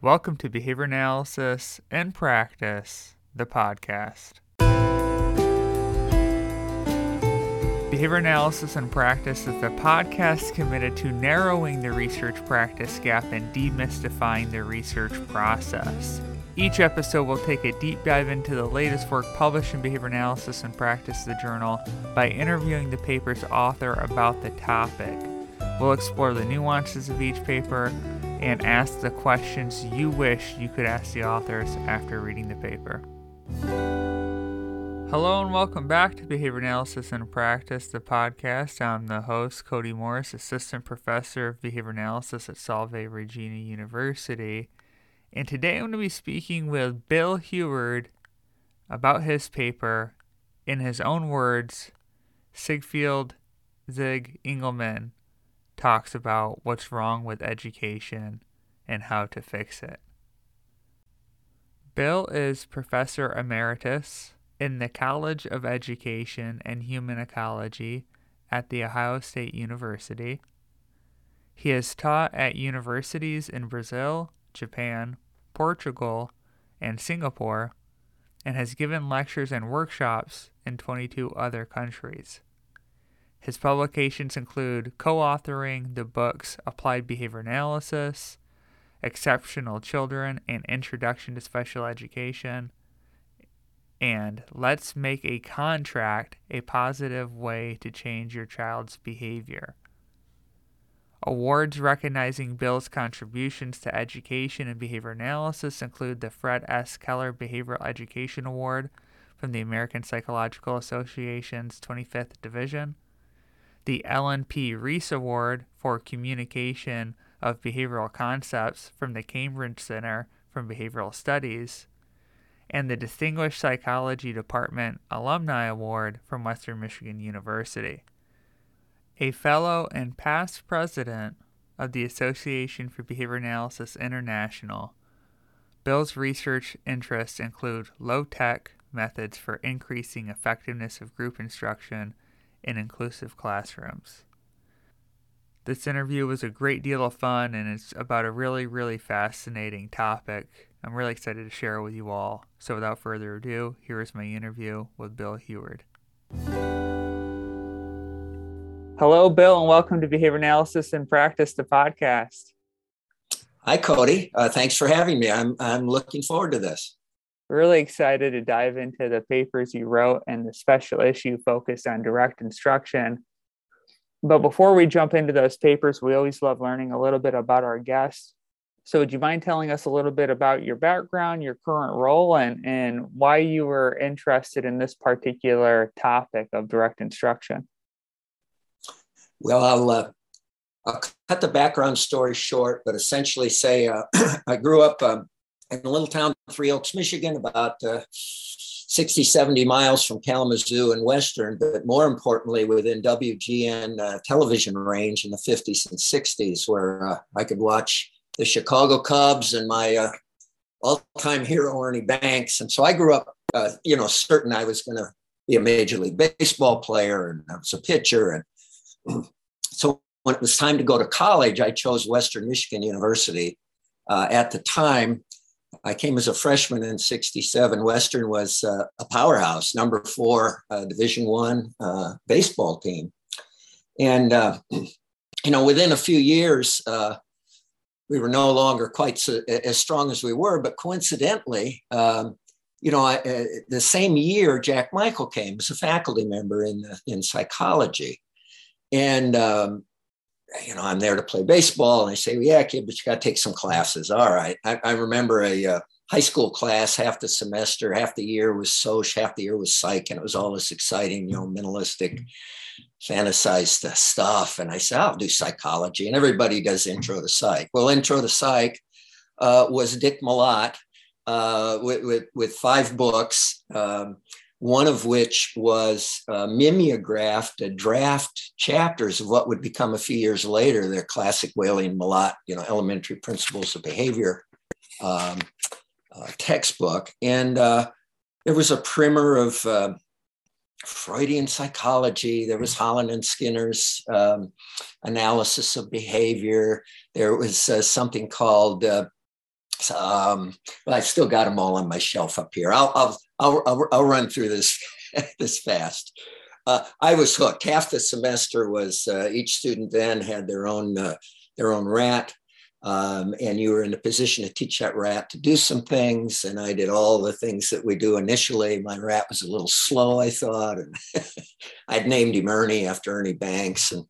Welcome to Behavior Analysis in Practice, the podcast. Behavior Analysis in Practice is the podcast committed to narrowing the research practice gap and demystifying the research process. Each episode will take a deep dive into the latest work published in Behavior Analysis in Practice, the journal, by interviewing the paper's author about the topic. We'll explore the nuances of each paper and ask the questions you wish you could ask the authors after reading the paper. Hello and welcome back to Behavior Analysis in Practice, the podcast. I'm the host, Cody Morris, Assistant Professor of Behavior Analysis at Salve Regina University. And today I'm going to be speaking with Bill Heward about his paper, in his own words, Siegfried Zig Engelmann talks about what's wrong with education and how to fix it. Bill is Professor Emeritus in the College of Education and Human Ecology at The Ohio State University. He has taught at universities in Brazil, Japan, Portugal, and Singapore, and has given lectures and workshops in 22 other countries. His publications include co authoring the books Applied Behavior Analysis, Exceptional Children, and Introduction to Special Education, and Let's Make a Contract a Positive Way to Change Your Child's Behavior. Awards recognizing Bill's contributions to education and behavior analysis include the Fred S. Keller Behavioral Education Award from the American Psychological Association's 25th Division the Ellen P. Reese Award for Communication of Behavioral Concepts from the Cambridge Center for Behavioral Studies, and the Distinguished Psychology Department Alumni Award from Western Michigan University. A fellow and past president of the Association for Behavior Analysis International, Bill's research interests include low tech methods for increasing effectiveness of group instruction in inclusive classrooms. This interview was a great deal of fun and it's about a really, really fascinating topic. I'm really excited to share it with you all. So, without further ado, here is my interview with Bill Heward. Hello, Bill, and welcome to Behavior Analysis in Practice, the podcast. Hi, Cody. Uh, thanks for having me. I'm, I'm looking forward to this really excited to dive into the papers you wrote and the special issue focused on direct instruction. But before we jump into those papers, we always love learning a little bit about our guests. So, would you mind telling us a little bit about your background, your current role, and, and why you were interested in this particular topic of direct instruction? Well, I'll, uh, I'll cut the background story short, but essentially say uh, I grew up um, in a little town, Three Oaks, Michigan, about uh, 60, 70 miles from Kalamazoo and Western, but more importantly, within WGN uh, television range in the 50s and 60s, where uh, I could watch the Chicago Cubs and my uh, all-time hero, Ernie Banks. And so I grew up, uh, you know, certain I was going to be a Major League Baseball player and I was a pitcher. And so when it was time to go to college, I chose Western Michigan University. Uh, at the time, I came as a freshman in '67. Western was uh, a powerhouse, number four uh, Division One uh, baseball team, and uh, you know, within a few years, uh, we were no longer quite so, as strong as we were. But coincidentally, um, you know, I, uh, the same year, Jack Michael came as a faculty member in in psychology, and um, you know, I'm there to play baseball. And they say, well, yeah, kid, but you got to take some classes. All right. I, I remember a uh, high school class, half the semester, half the year was Soch, half the year was psych. And it was all this exciting, you know, mentalistic, fantasized stuff. And I said, I'll do psychology. And everybody does intro to psych. Well, intro to psych uh, was Dick Malott uh, with, with, with, five books. Um, one of which was uh, mimeographed a draft chapters of what would become a few years later their classic Whaley Malott, you know, elementary principles of behavior um, uh, textbook. And uh, there was a primer of uh, Freudian psychology. There was Holland and Skinner's um, analysis of behavior. There was uh, something called um, I've still got them all on my shelf up here. I'll I'll I'll, I'll, I'll run through this this fast. Uh, I was hooked. Half the semester was uh, each student then had their own uh, their own rat, um, and you were in a position to teach that rat to do some things. And I did all the things that we do initially. My rat was a little slow, I thought, and I'd named him Ernie after Ernie Banks, and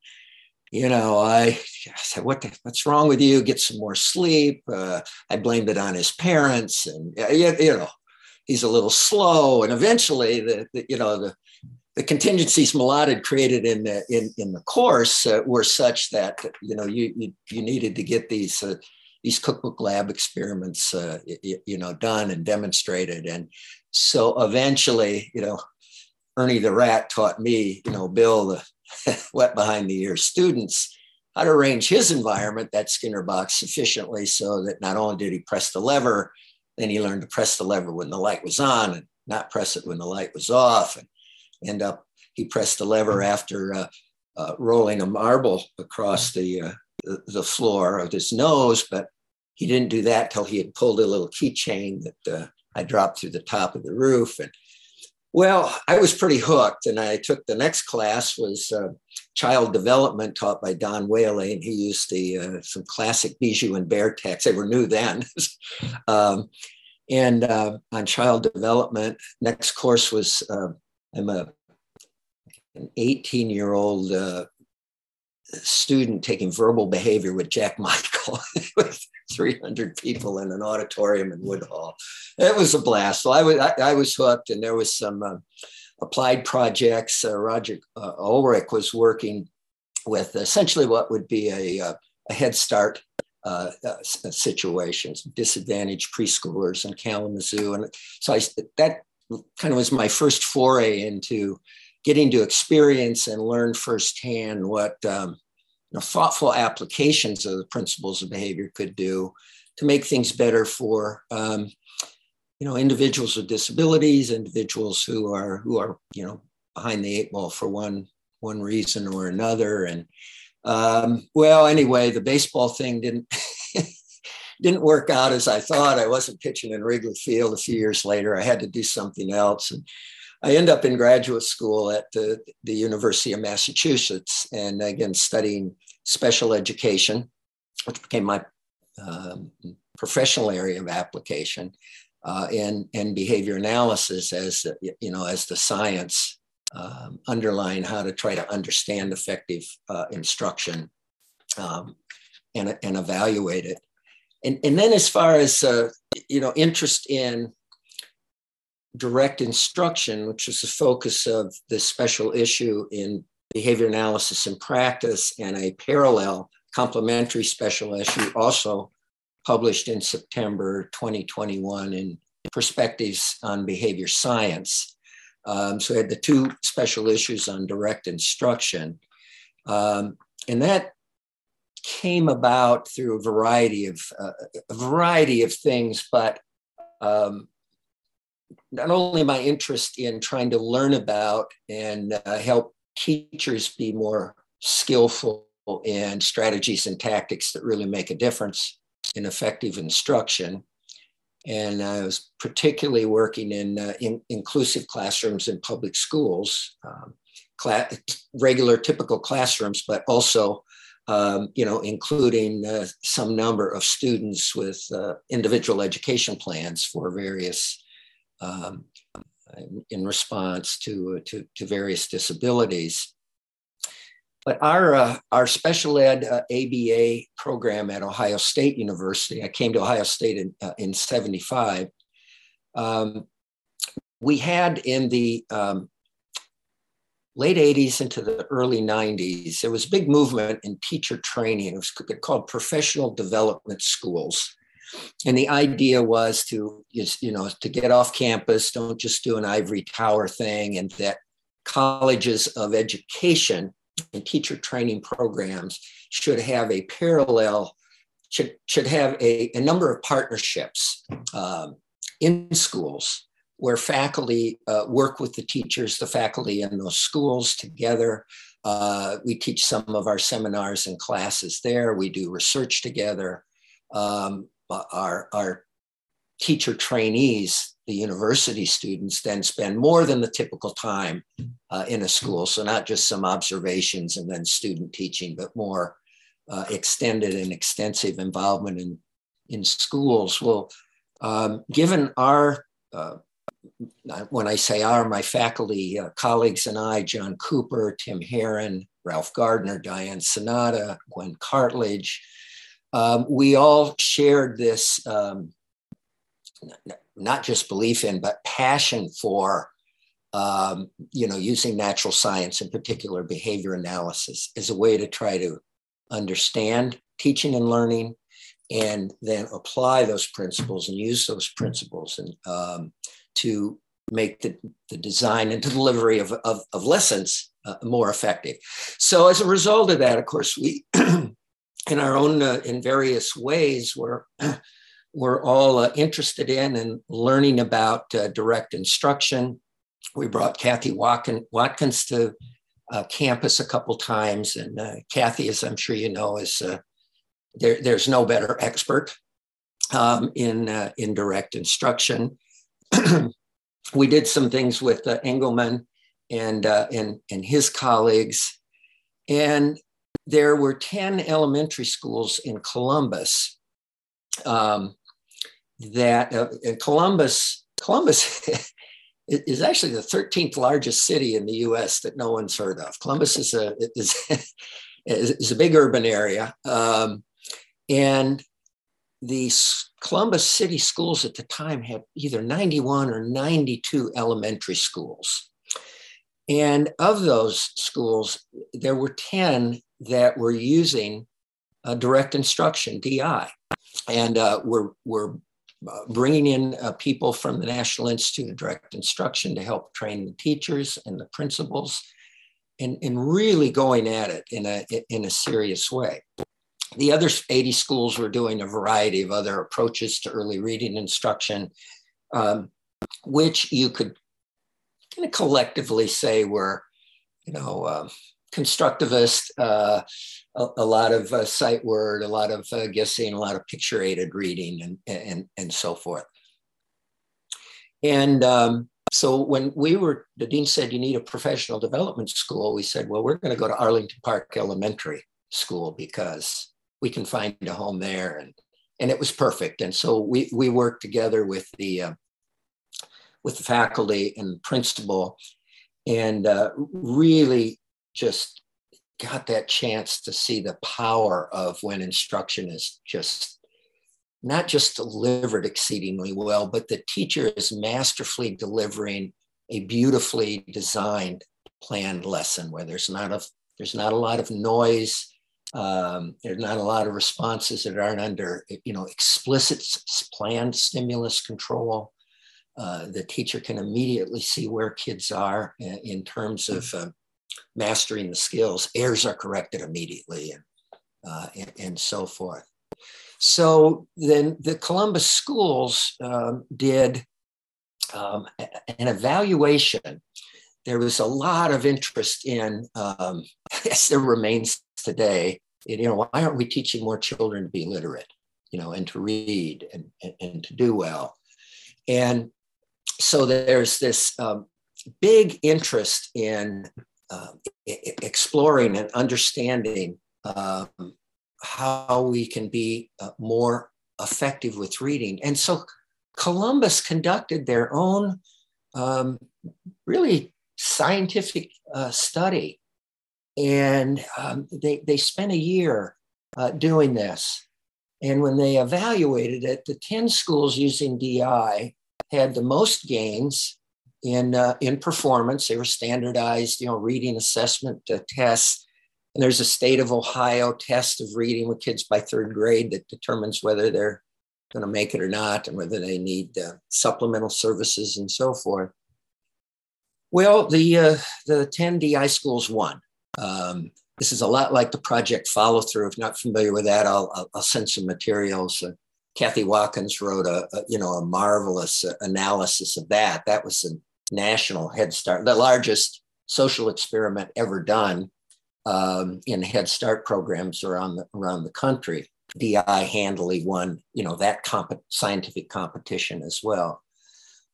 you know, I, said, what the, what's wrong with you? Get some more sleep. Uh, I blamed it on his parents and, you, you know, he's a little slow. And eventually the, the you know, the, the contingencies Malott had created in the, in, in the course uh, were such that, you know, you, you, you needed to get these, uh, these cookbook lab experiments, uh, you, you know, done and demonstrated. And so eventually, you know, Ernie the rat taught me, you know, Bill, the, wet behind the ears students how to arrange his environment, that Skinner box, sufficiently so that not only did he press the lever, then he learned to press the lever when the light was on and not press it when the light was off. And end up, he pressed the lever after uh, uh, rolling a marble across the, uh, the, the floor of his nose, but he didn't do that till he had pulled a little keychain that uh, I dropped through the top of the roof. And well, I was pretty hooked, and I took the next class was uh, child development taught by Don Whaley, and he used the uh, some classic Bijou and Baer texts. They were new then, um, and uh, on child development. Next course was uh, I'm a an 18 year old uh, student taking verbal behavior with Jack Michael with 300 people in an auditorium in Wood Hall. It was a blast. So I was, I, I was hooked, and there was some uh, applied projects. Uh, Roger uh, Ulrich was working with essentially what would be a, uh, a Head Start uh, uh, situations, disadvantaged preschoolers in Kalamazoo. And so I, that kind of was my first foray into getting to experience and learn firsthand what um, you know, thoughtful applications of the principles of behavior could do to make things better for um, you know individuals with disabilities, individuals who are who are you know behind the eight ball for one one reason or another. And um, well, anyway, the baseball thing didn't. didn't work out as I thought. I wasn't pitching in Wrigley Field a few years later. I had to do something else. And I end up in graduate school at the, the University of Massachusetts, and again studying special education, which became my um, professional area of application, uh, and and behavior analysis as you know as the science um, underlying how to try to understand effective uh, instruction um, and and evaluate it, and and then as far as uh, you know interest in direct instruction, which is the focus of this special issue in behavior analysis in practice, and a parallel complementary special issue also published in September 2021 in Perspectives on Behavior Science. Um, so I had the two special issues on direct instruction. Um, and that came about through a variety of uh, a variety of things, but um, not only my interest in trying to learn about and uh, help teachers be more skillful in strategies and tactics that really make a difference in effective instruction. And I was particularly working in, uh, in inclusive classrooms in public schools, um, regular typical classrooms, but also um, you know, including uh, some number of students with uh, individual education plans for various um, in response to, to, to, various disabilities. But our, uh, our special ed uh, ABA program at Ohio State University, I came to Ohio State in, uh, in 75. Um, we had in the um, late 80s into the early 90s, there was a big movement in teacher training. It was called professional development schools. And the idea was to, you know, to get off campus, don't just do an ivory tower thing, and that colleges of education and teacher training programs should have a parallel, should, should have a, a number of partnerships um, in schools where faculty uh, work with the teachers, the faculty in those schools together. Uh, we teach some of our seminars and classes there. We do research together. Um, our, our teacher trainees, the university students, then spend more than the typical time uh, in a school. So, not just some observations and then student teaching, but more uh, extended and extensive involvement in, in schools. Well, um, given our, uh, when I say our, my faculty uh, colleagues and I, John Cooper, Tim Heron, Ralph Gardner, Diane Sainato, Gwen Cartledge, um, we all shared this um, not just belief in, but passion for, um, you know, using natural science, in particular behavior analysis, as a way to try to understand teaching and learning, and then apply those principles and use those principles and um, to make the, the design and delivery of, of, of lessons uh, more effective. So as a result of that, of course, we in our own uh, in various ways we're we're all uh, interested in and learning about uh, direct instruction. We brought cathy watkins to uh, campus a couple times and uh, cathy as i'm sure you know is uh, there, there's no better expert um, in in direct instruction. We did some things with engelmann and and and his colleagues. And there were 10 elementary schools in Columbus um, that uh, Columbus, Columbus is actually the 13th largest city in the US that no one's heard of. Columbus is a, is, is a big urban area. Um, and the Columbus City schools at the time had either 91 or 92 elementary schools. And of those schools, there were 10 that we're using uh, direct instruction, DI. And uh, we're, we're uh, bringing in uh, people from the National Institute of Direct Instruction to help train the teachers and the principals and, and really going at it in a, in a serious way. The other 80 schools were doing a variety of other approaches to early reading instruction, um, which you could kind of collectively say were, you know, uh, constructivist, uh, a, a, lot of uh, sight word, a lot of uh, guessing, a lot of picture aided reading, and, and, and so forth. And um, so when we were, the dean said, you need a professional development school, we said, well, we're going to go to Arlington Park Elementary School because we can find a home there. And, and it was perfect. And so we, we worked together with the, uh, with the faculty and principal and uh, really just got that chance to see the power of when instruction is just not just delivered exceedingly well, but the teacher is masterfully delivering a beautifully designed planned lesson where there's not a there's not a lot of noise um, there's not a lot of responses that aren't under you know explicit planned stimulus control. Uh, the teacher can immediately see where kids are in, in terms of uh, mastering the skills, errors are corrected immediately and, uh, and, and, so forth. So then the Columbus schools um, did um, an evaluation. There was a lot of interest in, um, as there remains today, you know, why aren't we teaching more children to be literate, you know, and to read and, and, and to do well? And so there's this um, big interest in uh, exploring and understanding um, how we can be uh, more effective with reading. And so Columbus conducted their own um, really scientific uh, study. And um, they, they spent a year uh, doing this. And when they evaluated it, the 10 schools using DI had the most gains in uh, in performance. They were standardized, you know, reading assessment uh, tests. And there's a state of Ohio test of reading with kids by third grade that determines whether they're going to make it or not, and whether they need uh, supplemental services and so forth. Well, the uh, the 10 DI schools won. Um, this is a lot like the project follow through. If not familiar with that, I'll, I'll, I'll send some materials. Uh, Cathy Watkins wrote a, a, you know a marvelous uh, analysis of that. That was an national Head Start, the largest social experiment ever done um, in Head Start programs around the, around the country. DI handily won, you know, that comp- scientific competition as well.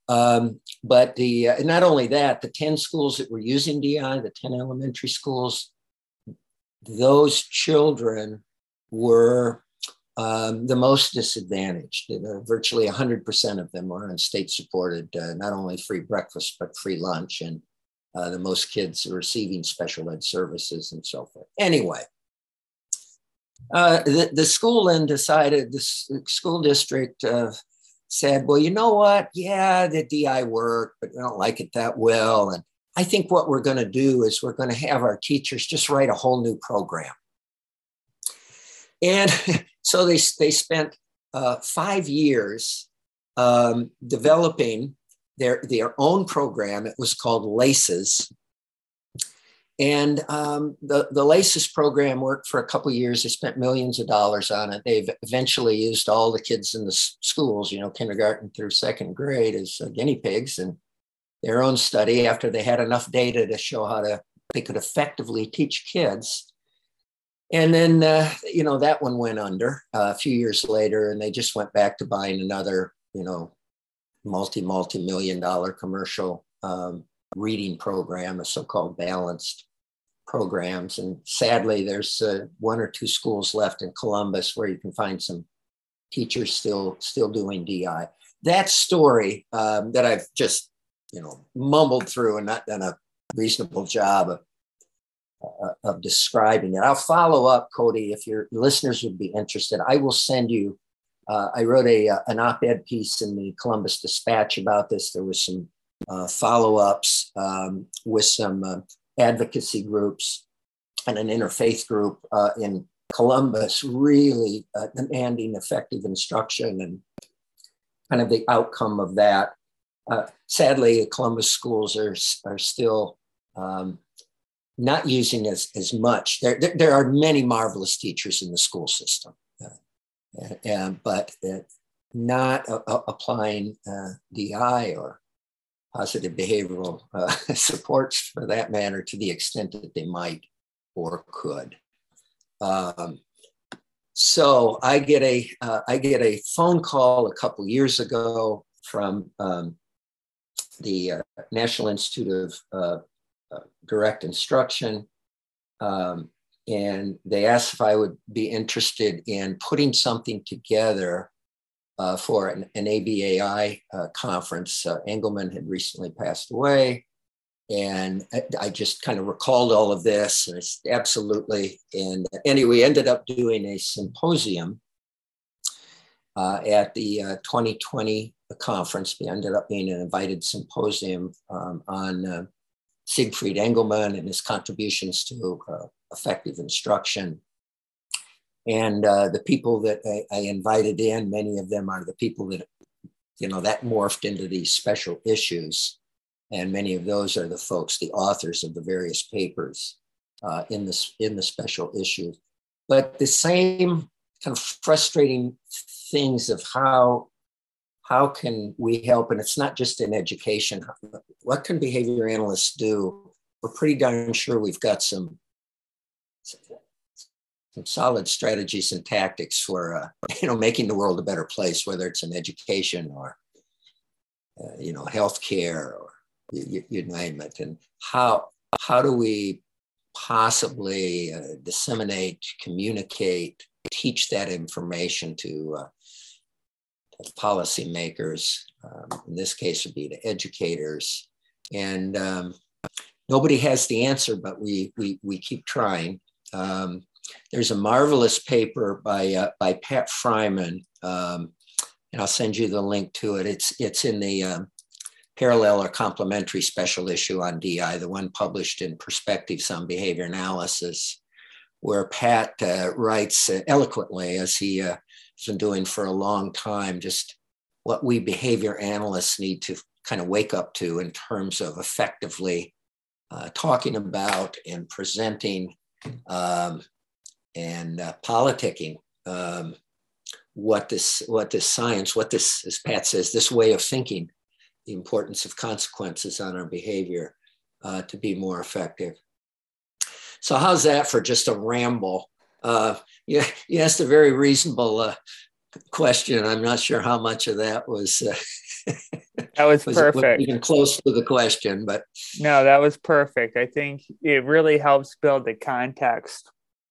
Um, but the uh, not only that, the 10 schools that were using DI, the 10 elementary schools, those children were um, the most disadvantaged. Uh, virtually 100% of them are on state supported, uh, not only free breakfast, but free lunch. And uh, the most kids are receiving special ed services and so forth. Anyway, uh, the, the school then decided, the school district uh, said, well, you know what? Yeah, the DI worked, but we don't like it that well. And I think what we're going to do is we're going to have our teachers just write a whole new program. And so they, they spent uh, five years um, developing their, their own program. It was called LACES. And um, the, the LACES program worked for a couple years. They spent millions of dollars on it. They've eventually used all the kids in the schools, you know, kindergarten through second grade as uh, guinea pigs and their own study after they had enough data to show how to they could effectively teach kids. And then, uh, you know, that one went under uh, a few years later, and they just went back to buying another, you know, multi multi million dollar commercial um, reading program, a so-called balanced programs. And sadly, there's uh, one or two schools left in Columbus where you can find some teachers still still doing DI. That story um, that I've just you know mumbled through and not done a reasonable job of of describing it. I'll follow up, Cody, if your listeners would be interested. I will send you. Uh, I wrote a uh, an op-ed piece in the Columbus Dispatch about this. There was some uh, follow-ups um, with some uh, advocacy groups and an interfaith group uh, in Columbus, really uh, demanding effective instruction and kind of the outcome of that. Uh, sadly, Columbus schools are, are still um, not using as, as much. There, there, there, are many marvelous teachers in the school system, uh, but not applying DI or positive behavioral uh, supports for that matter to the extent that they might or could. Um, so I get a uh, I get a phone call a couple years ago from um, the uh, National Institute of uh, uh, Direct Instruction, um, and they asked if I would be interested in putting something together uh, for an, an ABAI uh, conference. Uh, Engelmann had recently passed away. And I, just kind of recalled all of this, and it's absolutely. And anyway, ended up doing a symposium uh, at the 2020 uh, conference. We ended up being an invited symposium um, on uh, Siegfried Engelmann and his contributions to effective instruction and uh, the people that I, I, invited in, many of them are the people that, you know, that morphed into these special issues. And many of those are the folks, the authors of the various papers uh, in, this, in the special issues. But the same kind of frustrating things of how how can we help? And it's not just in education. What can behavior analysts do? We're pretty darn sure we've got some some solid strategies and tactics for uh, you know making the world a better place, whether it's in education or uh, you know healthcare or you, you, name it. And how how do we possibly uh, disseminate, communicate, teach that information to, uh, policymakers? Um, in this case, would be to educators. And um, nobody has the answer, but we we we keep trying. Um, there's a marvelous paper by, uh, by Pat Friman, um, and I'll send you the link to it. It's, it's in the um, parallel or complementary special issue on DI, the one published in Perspectives on Behavior Analysis, where Pat uh, writes eloquently, as he uh, been doing for a long time, just what we behavior analysts need to kind of wake up to in terms of effectively uh, talking about and presenting um, and uh, politicking um, what this what this science what this as pat says this way of thinking the importance of consequences on our behavior uh, to be more effective. So how's that for just a ramble Uh, you, you asked a very reasonable uh, question. I'm not sure how much of that was. Uh, that was, was perfect. Even close to the question, but no, that was perfect. I think it really helps build the context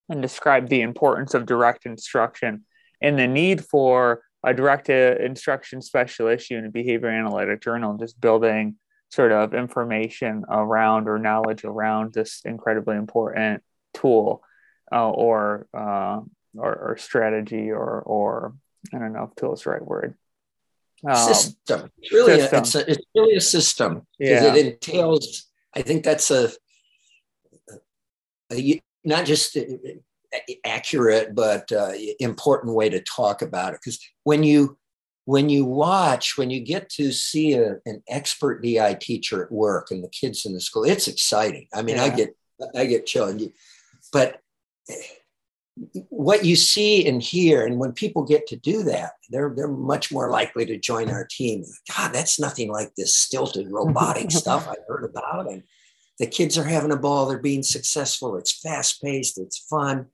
and describe the importance of direct instruction and the need for a direct instruction special issue in a behavior analytic journal, just building sort of information around or knowledge around this incredibly important tool uh, or, uh, or, or strategy or or I don't know if tool is the right word. Um, system. It's really system. A, it's a, it's really a system because yeah. it entails. I think that's a, a not just accurate but uh, important way to talk about it because when you when you watch when you get to see a, an expert di teacher at work and the kids in the school it's exciting i mean yeah. i get i get chilled but what you see and hear and when people get to do that they're they're much more likely to join our team. God that's nothing like this stilted robotic stuff i heard about and the kids are having a ball they're being successful it's fast paced it's fun.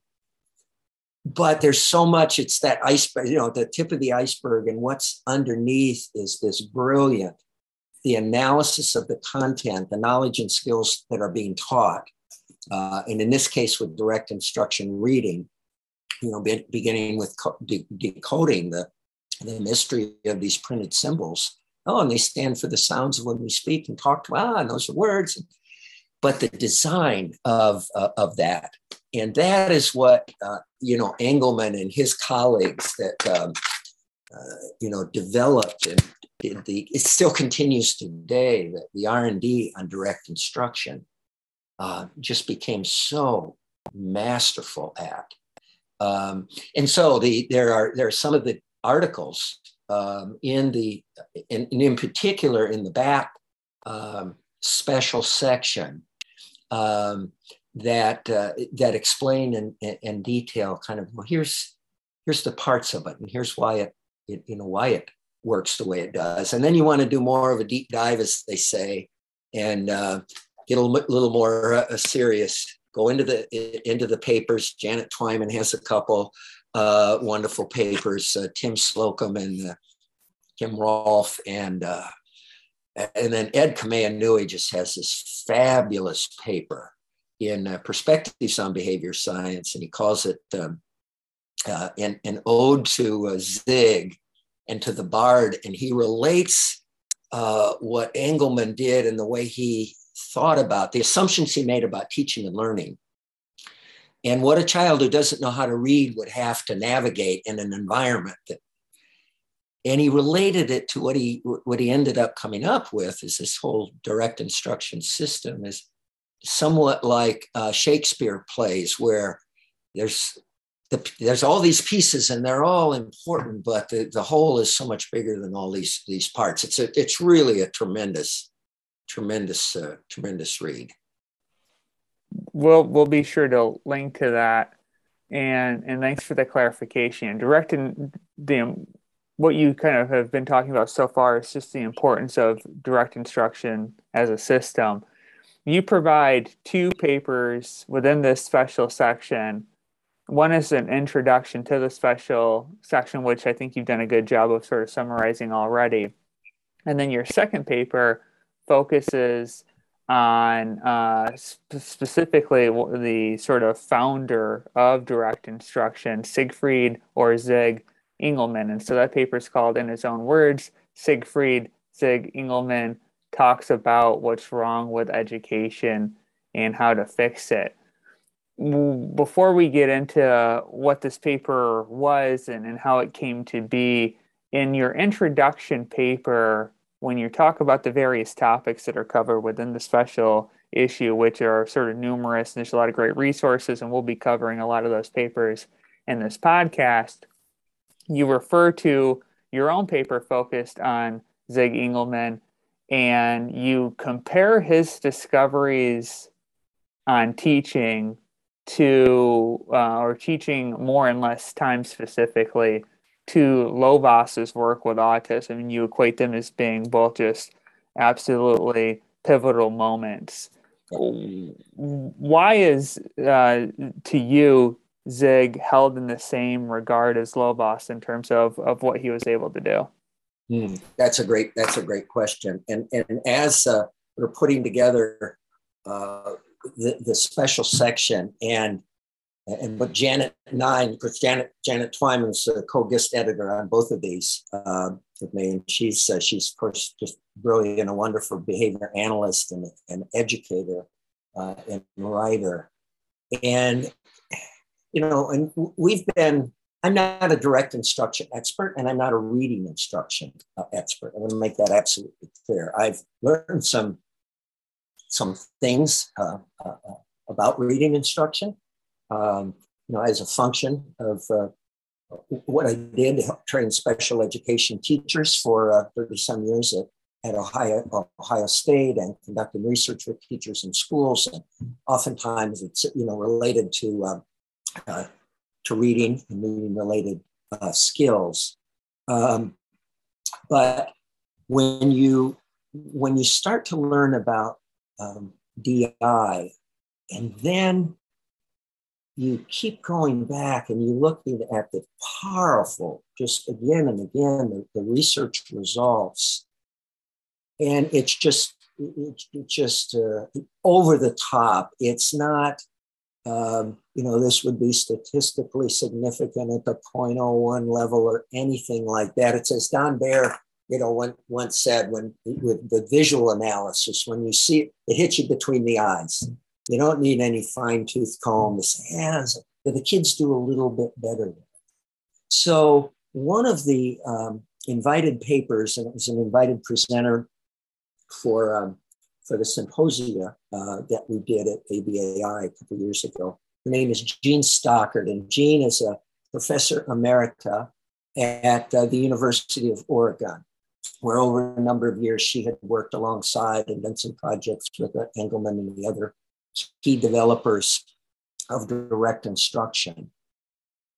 But there's so much it's that iceberg you know the tip of the iceberg and what's underneath is this brilliant the analysis of the content the knowledge and skills that are being taught uh, and in this case with direct instruction reading you know be, beginning with de- decoding the the mystery of these printed symbols. Oh and they stand for the sounds of when we speak and talk to ah and those are words. But the design of uh, of that and that is what uh, you know Engelmann and his colleagues that um, uh, you know developed and the, it still continues today that the r&d on direct instruction uh, just became so masterful at. Um, and so the, there are there are some of the articles um, in the and in particular in the back um, special section um, that uh, that explain and, and detail kind of well here's here's the parts of it and here's why it, it you know why it works the way it does. And then you want to do more of a deep dive as they say and uh, get a little, more uh, serious go into the into the papers janet twyman has a couple uh, wonderful papers uh, tim slocum and uh, kim rolfe and and then ed Kame'enui just has this fabulous paper in uh, Perspectives on Behavior Science, and he calls it um, uh, an, an, ode to uh, Zig and to the Bard. And he relates uh, what Engelmann did and the way he thought about the assumptions he made about teaching and learning. And what a child who doesn't know how to read would have to navigate in an environment that and he related it to what he what he ended up coming up with is this whole direct instruction system is somewhat like uh, Shakespeare plays, where there's the, there's all these pieces and they're all important, but the, the whole is so much bigger than all these these parts. It's a, it's really a tremendous, tremendous, uh, tremendous read. We'll we'll be sure to link to that, and and thanks for the clarification. Directing the what you kind of have been talking about so far is just the importance of direct instruction as a system you provide two papers within this special section. One is an introduction to the special section, which I think you've done a good job of sort of summarizing already. And then your second paper focuses on uh, sp- specifically the sort of founder of direct instruction, Siegfried or Zig Engelmann. And so that paper is called, in his own words, Siegfried Zig Engelmann talks about what's wrong with education and how to fix it. Before we get into what this paper was and, and how it came to be, in your introduction paper, when you talk about the various topics that are covered within the special issue, which are sort of numerous, and there's a lot of great resources, and we'll be covering a lot of those papers in this podcast, you refer to your own paper focused on Zig Engelmann and you compare his discoveries on teaching to uh, or teaching more and less time specifically to Lovaas's work with autism and you equate them as being both just absolutely pivotal moments why is uh, to you Zig held in the same regard as Lovaas in terms of, of what he was able to do? Mm, that's a great that's a great question. And and as uh, we're putting together uh, the, the special section and and but Janet Nine, because Janet Janet Twyman's a co-guest editor on both of these uh, with me, and she's uh, she's of course just brilliant, a wonderful behavior analyst and an educator uh, and writer, and you know, and we've been. I'm not a direct instruction expert, and I'm not a reading instruction uh, expert. I want to make that absolutely clear. I've learned some some things uh, uh, about reading instruction um, you know, as a function of uh, what I did to help train special education teachers for uh, 30 some years at, at Ohio, Ohio State and conducting research with teachers in schools. And oftentimes it's, you know, related to, uh, uh to reading and reading related uh, skills. Um, but when you, when you start to learn about um, DI and then you keep going back and you look at the powerful, just again and again, the, the research results. And it's just, it's just uh, over the top. It's not, um, you know, this would be statistically significant at the 0.01 level or anything like that. It says Don Baer, you know, once said when with the visual analysis, when you see it, it hits you between the eyes you don't need any fine tooth comb yeah, but the kids do a little bit better. So one of the um, invited papers, and it was an invited presenter for um, for the symposia uh, that we did at ABAI a couple years ago. Her name is Jean Stockard, and Jean is a professor emerita at uh, the University of Oregon, where over a number of years she had worked alongside and done some projects with uh, Engelmann and the other key developers of direct instruction.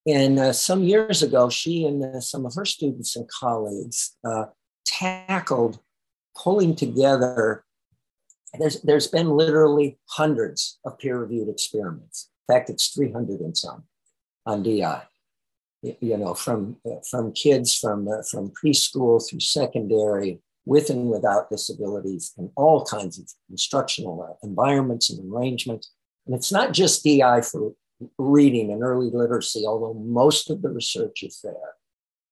And uh, some years ago, she and uh, some of her students and colleagues uh, tackled pulling together. There's, there's been literally hundreds of peer reviewed experiments. In fact, it's 300 and some on DI. You know, from, from kids from, uh, from preschool through secondary, with and without disabilities in all kinds of instructional uh, environments and arrangements. And it's not just DI for reading and early literacy, although most of the research is there.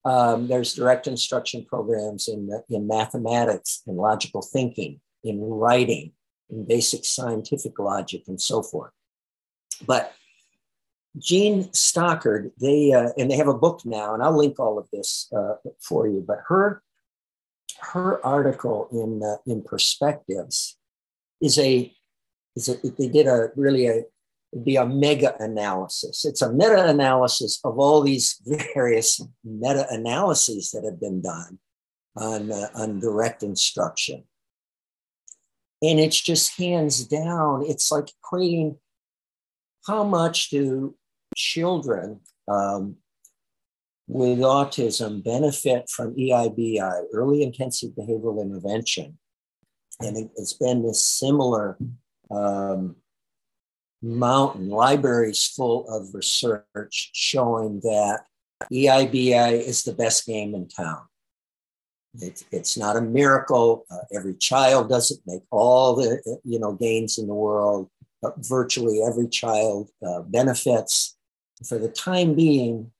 Um, there's direct instruction programs in, in mathematics in logical thinking, in writing, in basic scientific logic, and so forth. But Jean Stockard, they uh, and they have a book now, and I'll link all of this uh, for you. But her her article in uh, in Perspectives is a is a, they did a really a be a mega analysis. It's a meta analysis of all these various meta analyses that have been done on uh, on direct instruction, and it's just hands down. It's like equating how much do children um, with autism benefit from EIBI, early intensive behavioral intervention. And it, has been this similar um, mountain, libraries full of research showing that EIBI is the best game in town. It, it's not a miracle. Uh, every child doesn't make all the you know gains in the world, but virtually every child uh, benefits. For the time being,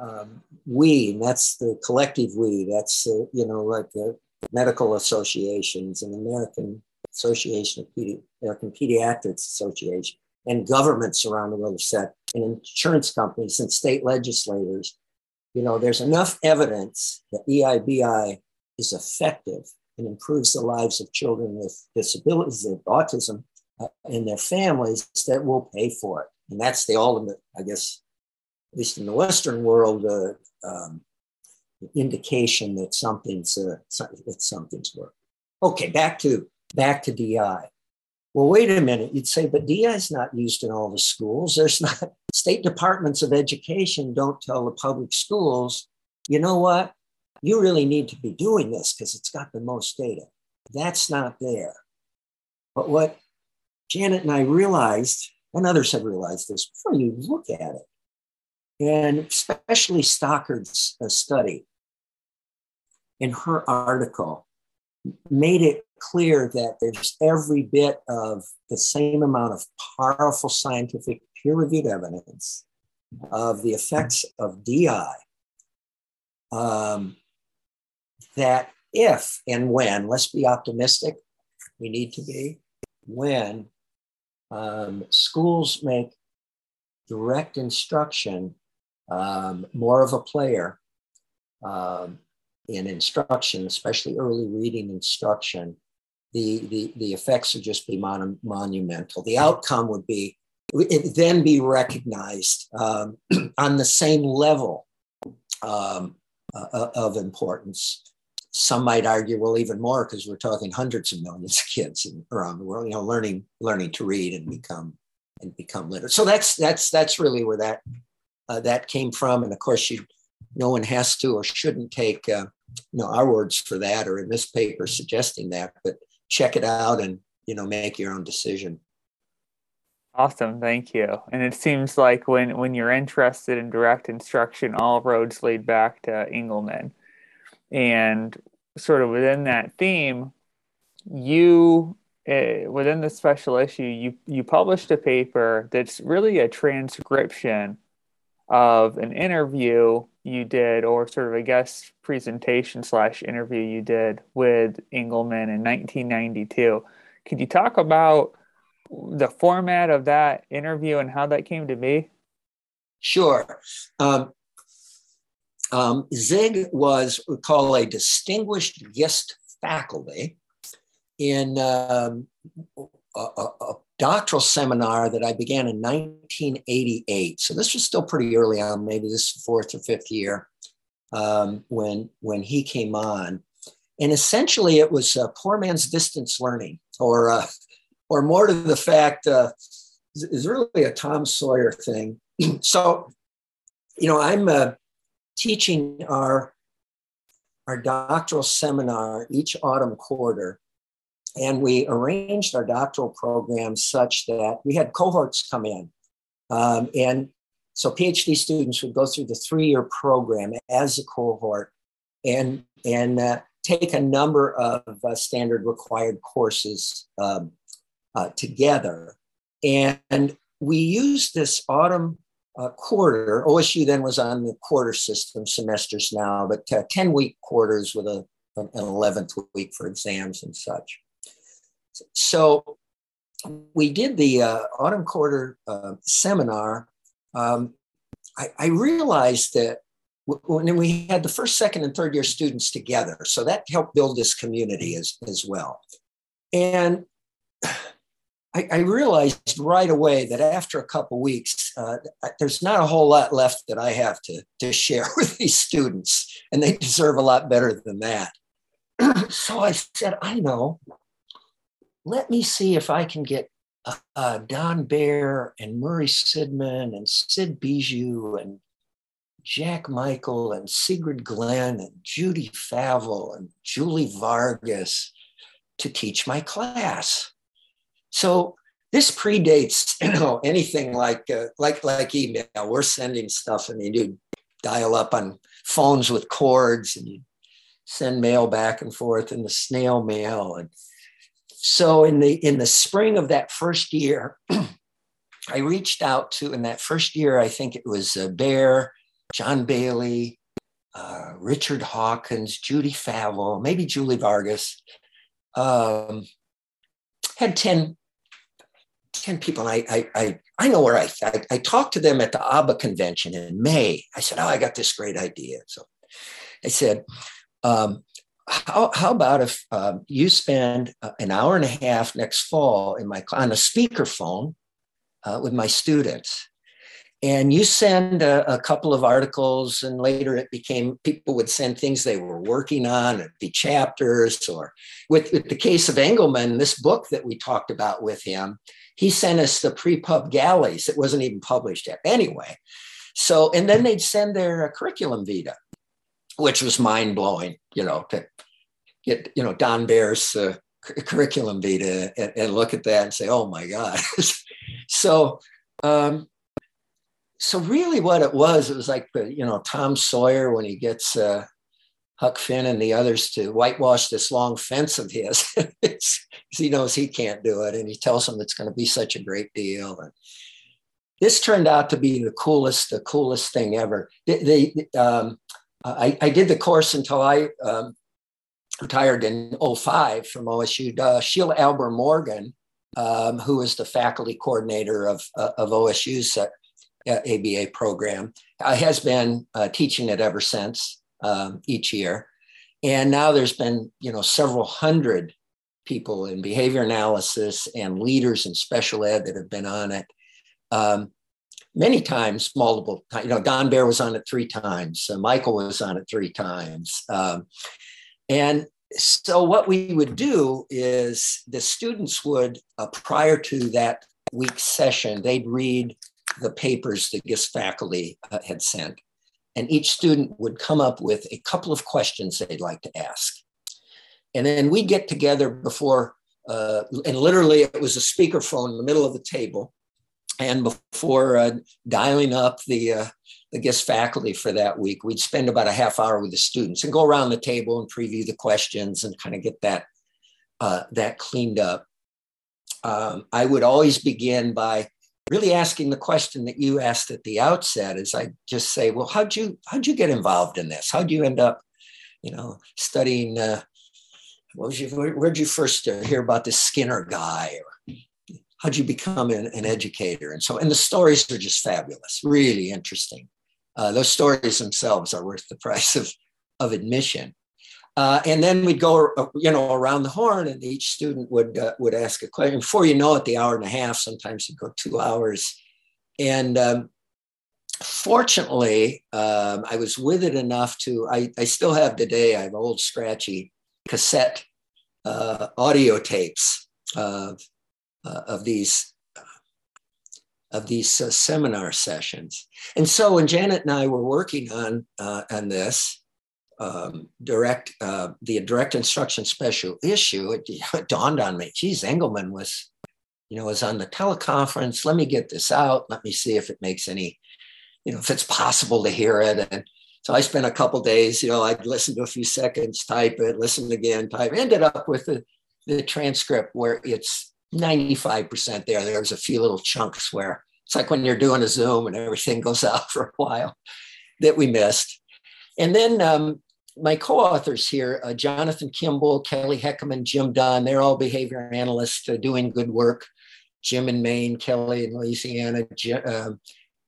um, we, and that's the collective we, that's, uh, you know, like the medical associations and American Association of Pedi- American Pediatrics Association and governments around the world said, and insurance companies and state legislators, you know, there's enough evidence that EIBI is effective and improves the lives of children with disabilities, autism, uh, and their families that will pay for it. And that's the ultimate, I guess, at least in the Western world, uh, um, indication that something's uh, that something's working. Okay, back to back to DI. Well, wait a minute. You'd say, but DI is not used in all the schools. There's not state departments of education don't tell the public schools, you know what? You really need to be doing this because it's got the most data. That's not there. But what Janet and I realized, and others have realized this before you look at it, and especially Stockard's uh, study in her article made it clear that there's every bit of the same amount of powerful scientific peer-reviewed evidence of the effects of DI um, that if and when, let's be optimistic, we need to be, when um, schools make direct instruction um, more of a player um, in instruction, especially early reading instruction, the, the, the effects would just be mon- monumental. The outcome would be, it then be recognized um, on the same level um, uh, of importance. Some might argue, well, even more because we're talking hundreds of millions of kids around the world, you know, learning learning to read and become and become literate. So that's that's that's really where that uh, that came from. And of course, you no one has to or shouldn't take uh, you know our words for that or in this paper suggesting that, but check it out and you know make your own decision. Awesome, thank you. And it seems like when when you're interested in direct instruction, all roads lead back to Engelmann. And sort of within that theme, you uh, within the special issue, you you published a paper that's really a transcription of an interview you did, or sort of a guest presentation slash interview you did with Engelmann in 1992. Could you talk about the format of that interview and how that came to be? Sure. Um, um, Zig was we call a distinguished guest faculty in um, a, a, doctoral seminar that I began in 1988. So this was still pretty early on, maybe this fourth or fifth year um, when when he came on, and essentially it was a poor man's distance learning, or uh, or more to the fact, uh, is really a Tom Sawyer thing. so, you know, I'm uh, teaching our our doctoral seminar each autumn quarter. And we arranged our doctoral program such that we had cohorts come in. Um, and so PhD students would go through the three year program as a cohort and, and uh, take a number of uh, standard required courses um, uh, together. And we used this autumn uh, quarter. OSU then was on the quarter system, semesters now, but uh, 10 week quarters with a, an 11th week for exams and such. So we did the uh, autumn quarter uh, seminar. Um, I, I, realized that when we had the first, second, and third year students together, so that helped build this community as, as well. And I, I, realized right away that after a couple weeks, uh, there's not a whole lot left that I have to, to share with these students, and they deserve a lot better than that. so I said, I know. Let me see if I can get uh, uh, Don Baer and Murray Sidman and Sid Bijou and Jack Michael and Sigrid Glenn and Judy Favell and Julie Vargas to teach my class. So this predates you know anything like uh, like like email. We're sending stuff, and you do dial up on phones with cords, and you send mail back and forth in the snail mail. And so in the in the spring of that first year, I reached out to in that first year. I think it was uh, Baer, John Bailey. Uh, Richard Hawkins, Judy Favell, maybe Julie Vargas, um, had 10 10 people. I, I, I, I know where I, I, I talked to them at the ABA convention in May. I said, Oh, I got this great idea. So I said, um, how, how about if um, you spend uh, an hour and a half next fall in my on a speakerphone uh, with my students? And you send a, a, couple of articles and later it became people would send things they were working on it'd be chapters or with, with the case of engelmann this book that we talked about with him he sent us the pre-pub galleys it wasn't even published yet. Anyway so and then they'd send their uh, curriculum vitae which was mind-blowing you know to get you know don baer's uh, curriculum vitae and, and, look at that and say oh my god so um, so really what it was, it was like, you know, Tom Sawyer when he gets uh, Huck Finn and the others to whitewash this long fence of his. he knows he can't do it. And he tells them it's going to be such a great deal. And this turned out to be the coolest, the coolest thing ever. They, they um, I, I, did the course until I um, retired in 05 from OSU. Uh, Sheila Alber-Morgan, um, who was the faculty coordinator of, uh, of OSU's uh, ABA program, uh, has been uh, teaching it ever since um, each year. And now there's been, you know, several hundred people in behavior analysis and leaders in special ed that have been on it. Um, many times, multiple times. You know, Don Baer was on it three times. Uh, Michael was on it three times. Um, and so what we would do is the students would, uh, prior to that week's session, they'd read the papers the GIST faculty uh, had sent. And each student would come up with a couple of questions they'd like to ask. And then we'd get together before, uh, and literally it was a speakerphone in the middle of the table. And before uh, dialing up the, uh, the GIST faculty for that week, we'd spend about a half hour with the students and go around the table and preview the questions and kind of get that, uh, that cleaned up. Um, I would always begin by really asking the question that you asked at the outset is I just say, well, how'd you how'd you get involved in this? How'd you end up, you know, studying? Uh, what was? Where, where'd you first uh, hear about this Skinner guy? Or how'd you become an, an, educator? And so, and the stories are just fabulous, really interesting. Uh, those stories themselves are worth the price of of admission. Uh, and then we'd go, uh, you know, around the horn, and each student would uh, would ask a question. Before you know it, the hour and a half, sometimes you go two hours. And um, fortunately, um, I was with it enough to. I, I still have today. I have old scratchy cassette uh, audio tapes of uh, of these of these uh, seminar sessions. And so when Janet and I were working on on this, um, direct uh, the direct instruction special issue, it, it, dawned on me, geez, Engelmann was, you know, was on the teleconference. Let me get this out. Let me see if it makes any, you know, if it's possible to hear it. And so I spent a couple days, you know, I'd listen to a few seconds, type it, listen again, type. Ended up with the, the transcript where it's 95% there. There's a few little chunks where it's like when you're doing a Zoom and everything goes out for a while that we missed. And then um, my co-authors here, uh, Jonathan Kimball, Kelly Heckerman, Jim Dunn, they're all behavior analysts uh, doing good work. Jim in Maine, Kelly in Louisiana, uh,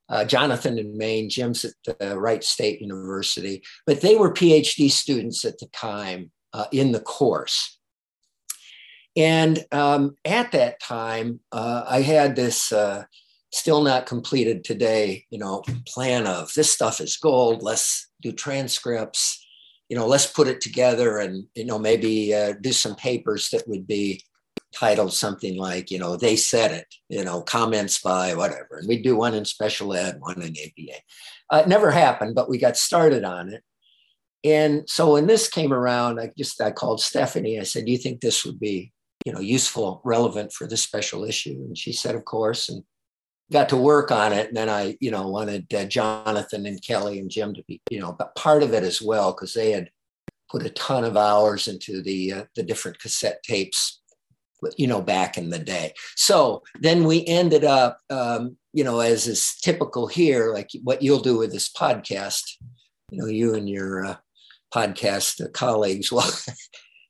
uh, Jonathan in Maine, Jim's at the Wright State University. But they were PhD students at the time uh, in the course. And um, at that time, uh, I had this still not completed today, you know, plan of this stuff is gold. Let's do transcripts you know, let's put it together and, you know, maybe uh, do some papers that would be titled something like, you know, they said it, you know, comments by whatever. And we do one in special ed, one in APA. Uh, it never happened, but we got started on it. And so when this came around, I just I called Stephanie. I said, "Do you think this would be, you know, useful, relevant for this special issue?" And she said, "Of course." And got to work on it. And then I, you know, wanted uh, Jonathan and Kelly and Jim to be, you know, but part of it as well because they had put a ton of hours into the uh, the different cassette tapes, you know, back in the day. So then we ended up, um, you know, as is typical here, like what you'll do with this podcast. You know, you and your uh, podcast colleagues will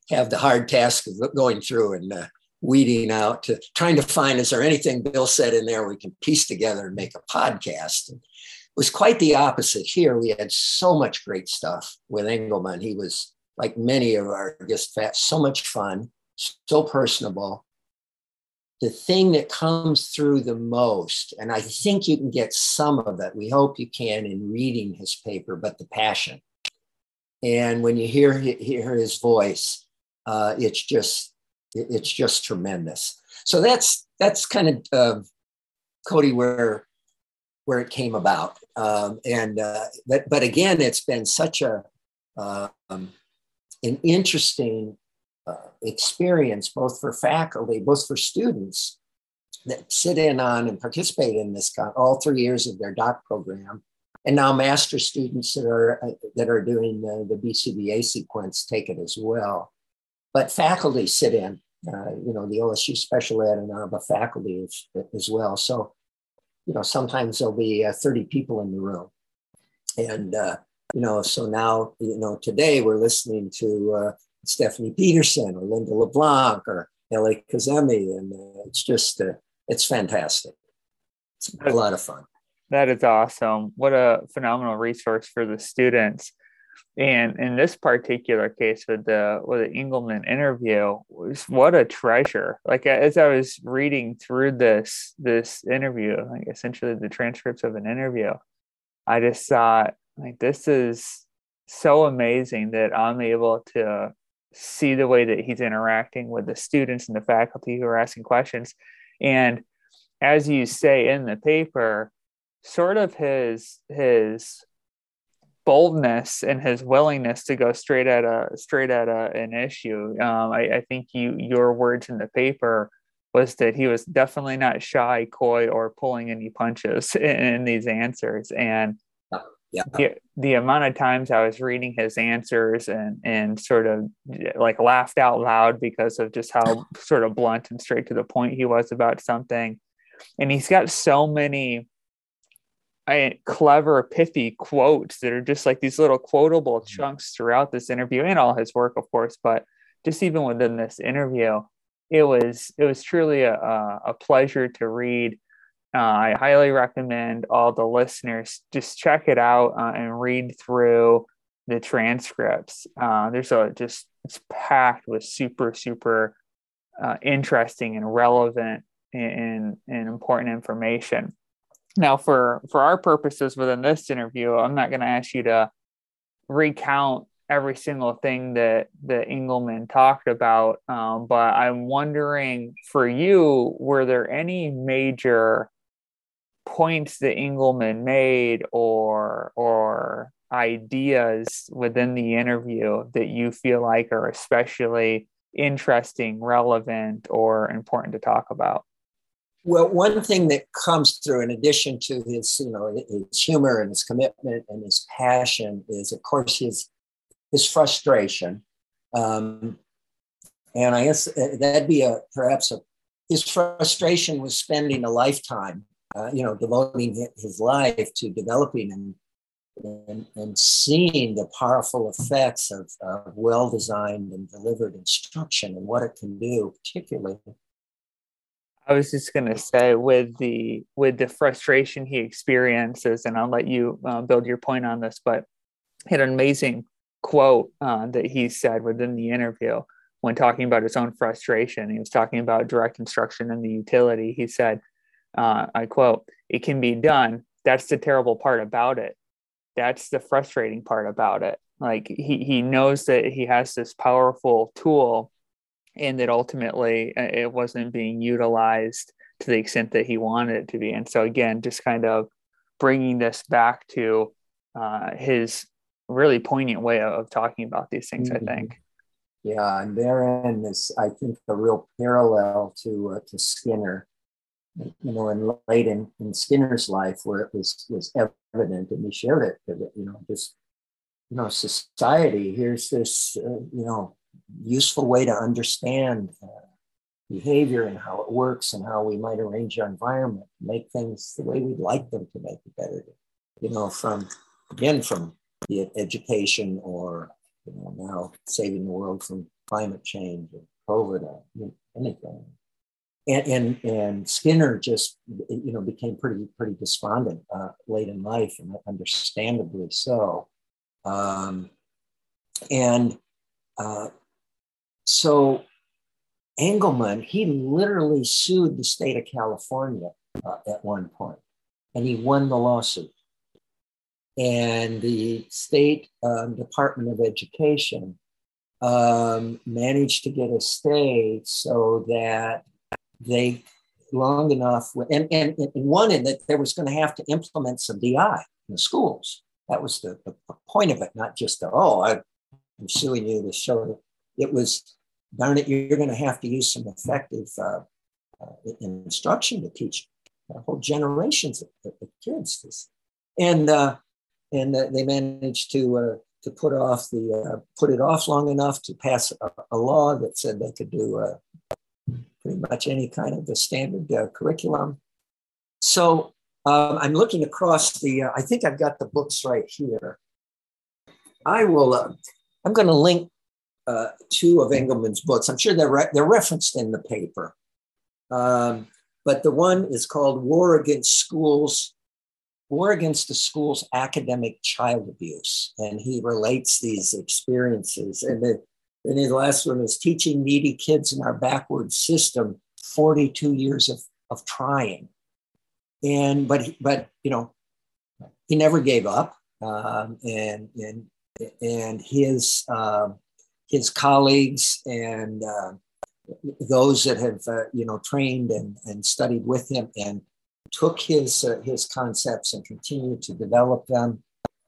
have the hard task of going through and uh, weeding out trying to find is there anything Bill said in there we can piece together and make a podcast. And it was quite the opposite here. We had so much great stuff with Engelmann. He was like many of our guests, fat so much fun, so personable. The thing that comes through the most, and I think you can get some of it, we hope you can in reading his paper, but the passion. And when you hear, hear his voice, uh, it's just it's just tremendous. So that's that's kind of uh, Cody where where it came about. Um, and uh, but but again, it's been such a um, an interesting uh, experience both for faculty, both for students, that sit in on and participate in this all three years of their doc program. And now master students that are uh, that are doing the, the BCBA sequence take it as well. But faculty sit in, uh, you know, the OSU special ed and ARBA faculty as, as well. So, you know, sometimes there'll be uh, 30 people in the room. And, uh, you know, so now, you know, today we're listening to uh, Stephanie Peterson or Linda LeBlanc or Ellie Kazemi. And uh, it's just, uh, it's fantastic. It's a lot of fun. That is awesome. What a phenomenal resource for the students. And in this particular case with the with the Engelmann interview, was what a treasure. Like as I was reading through this this interview, like essentially the transcripts of an interview, I just thought like this is so amazing that I'm able to see the way that he's interacting with the students and the faculty who are asking questions. And as you say in the paper, sort of his his boldness and his willingness to go straight at a straight at a, an issue. Um, I, I, think you your words in the paper was that he was definitely not shy, coy, or pulling any punches in, in these answers. And yeah. the, the amount of times I was reading his answers and and sort of like laughed out loud because of just how sort of blunt and straight to the point he was about something. And he's got so many I, clever, pithy quotes that are just like these little quotable mm-hmm. chunks throughout this interview and all his work, of course. But just even within this interview, it was it was truly a, a pleasure to read. Uh, I highly recommend all the listeners just check it out uh, and read through the transcripts. Uh, there's a just it's packed with super super uh, interesting and relevant and, and important information. Now, for for our purposes within this interview, I'm not going to ask you to recount every single thing that that Engelmann talked about, um, but I'm wondering for you, were there any major points that Engelmann made or or ideas within the interview that you feel like are especially interesting, relevant, or important to talk about? Well, one thing that comes through, in addition to his, you know, his humor and his commitment and his passion, is of course his his frustration. Um, and I guess uh, that'd be a perhaps a his frustration was spending a lifetime, uh, you know, devoting his life to developing and and, and seeing the powerful effects of, of well designed and delivered instruction and what it can do, particularly I was just gonna say with the with the frustration he experiences, and I'll let you uh, build your point on this. But he had an amazing quote uh, that he said within the interview when talking about his own frustration. He was talking about direct instruction and the utility. He said, uh, "I quote: It can be done. That's the terrible part about it. That's the frustrating part about it. Like he he knows that he has this powerful tool." And that ultimately uh, it wasn't being utilized to the extent that he wanted it to be. And so again, just kind of bringing this back to uh, his really poignant way of, talking about these things, mm-hmm. I think. Yeah, and therein is, I think, a real parallel to uh, to Skinner. You know, in late in, in Skinner's life, where it was was evident, and he shared it. That, you know, just you know, society. Here's this, uh, you know, useful way to understand uh, behavior and how it works and how we might arrange our environment, make things the way we'd like them to make it better. You know, from again from the education or you know now saving the world from climate change or COVID or anything. And, and and Skinner just you know became pretty pretty despondent uh, late in life and understandably so. Um, and uh, so Engelmann, he literally sued the state of California uh, at one point, and he won the lawsuit. And the state um, Department of Education um, managed to get a stay so that they long enough and, and, and wanted that there was going to have to implement some DI in the schools. That was the, the point of it, not just the, oh, I, I'm suing you to show it was darn it, you're going to have to use some effective uh, uh, instruction to teach whole generations of, of kids this. And uh, and uh, they managed to uh, to put off the uh, put it off long enough to pass a, a law that said they could do uh, pretty much any kind of the standard uh, curriculum. So um, I'm looking across the. I think I've got the books right here. I will. I'm going to link two of Engelmann's books. I'm sure they're re- they're referenced in the paper. Um, but the one is called War Against Schools War Against the School's Academic Child Abuse. And he relates these experiences. And the, and the last one is Teaching Needy Kids in Our Backward System 42 Years of, of Trying. And, but, but, you know, he never gave up. Um, and, and, and his, um, his colleagues and uh, those that have, uh, you know, trained and, and studied with him and took his, uh, his concepts and continued to develop them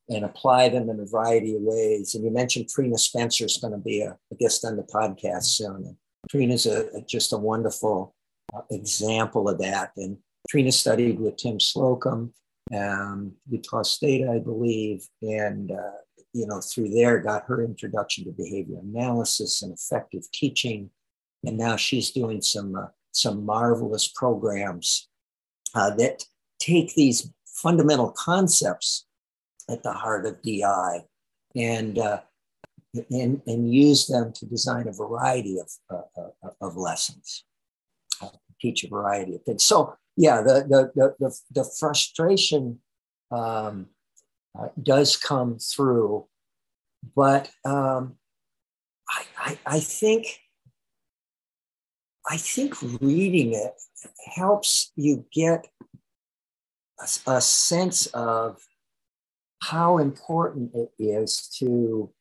and apply them in a variety of ways. And you mentioned Trina Spencer is going to be a, a, guest on the podcast soon. And Trina's a, just a wonderful uh, example of that. And Trina studied with Tim Slocum, um, Utah State, I believe, and uh, you know through there got her introduction to behavior analysis and effective teaching, and now she's doing some uh, some marvelous programs uh, that take these fundamental concepts at the heart of DI and, uh, and, and use them to design a variety of, uh, uh of lessons, uh, teach a variety of things. So yeah, the, the, the, the, the frustration um, uh, does come through, but um, I, I, I think I think reading it helps you get a, a sense of how important it is to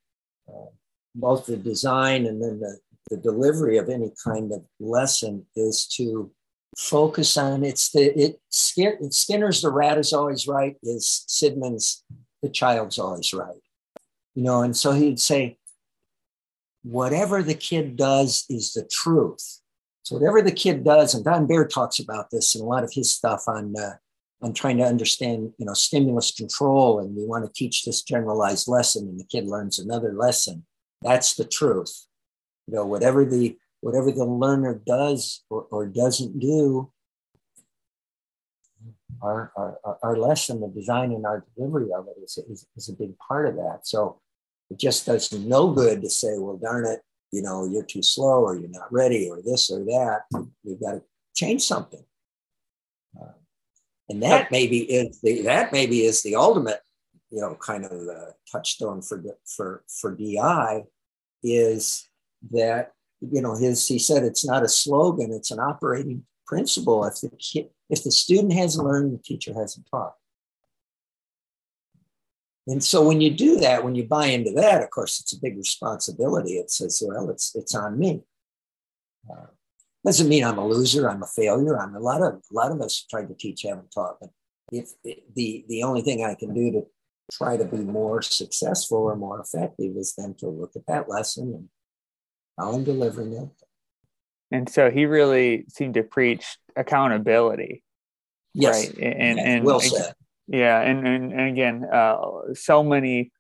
uh, both the design and then the, the delivery of any kind of lesson is to focus on. It's the it Skinner's the rat is always right is Sidman's the child's always right you know and so he'd say whatever the kid does is the truth so whatever the kid does, and Don Baer talks about this in a lot of his stuff on uh, on trying to understand, you know, stimulus control, and we want to teach this generalized lesson, and the kid learns another lesson. That's the truth. You know, whatever the whatever the learner does or, or doesn't do, our, our, our lesson, the design and our delivery of it is, is, is a big part of that. So it just does no good to say, well, darn it, you know, you're too slow or you're not ready or this or that. We've got to change something. Uh, and that maybe is the that maybe is the ultimate, you know, kind of uh, touchstone for for for DI is that you know his he said it's not a slogan, it's an operating principle. If the kid, if the student hasn't learned, the teacher hasn't taught. And so when you do that, when you buy into that, of course, it's a big responsibility. It says, well, it's it's on me. Uh, doesn't mean I'm a loser. I'm a failure. I'm a lot of a lot of us tried to teach, haven't taught. But if the the only thing I can do to try to be more successful or more effective is then to look at that lesson and how I'm delivering it. And so he really seemed to preach accountability. Yes. Right. And, yeah, and well said. Yeah, and and, and again, uh, so many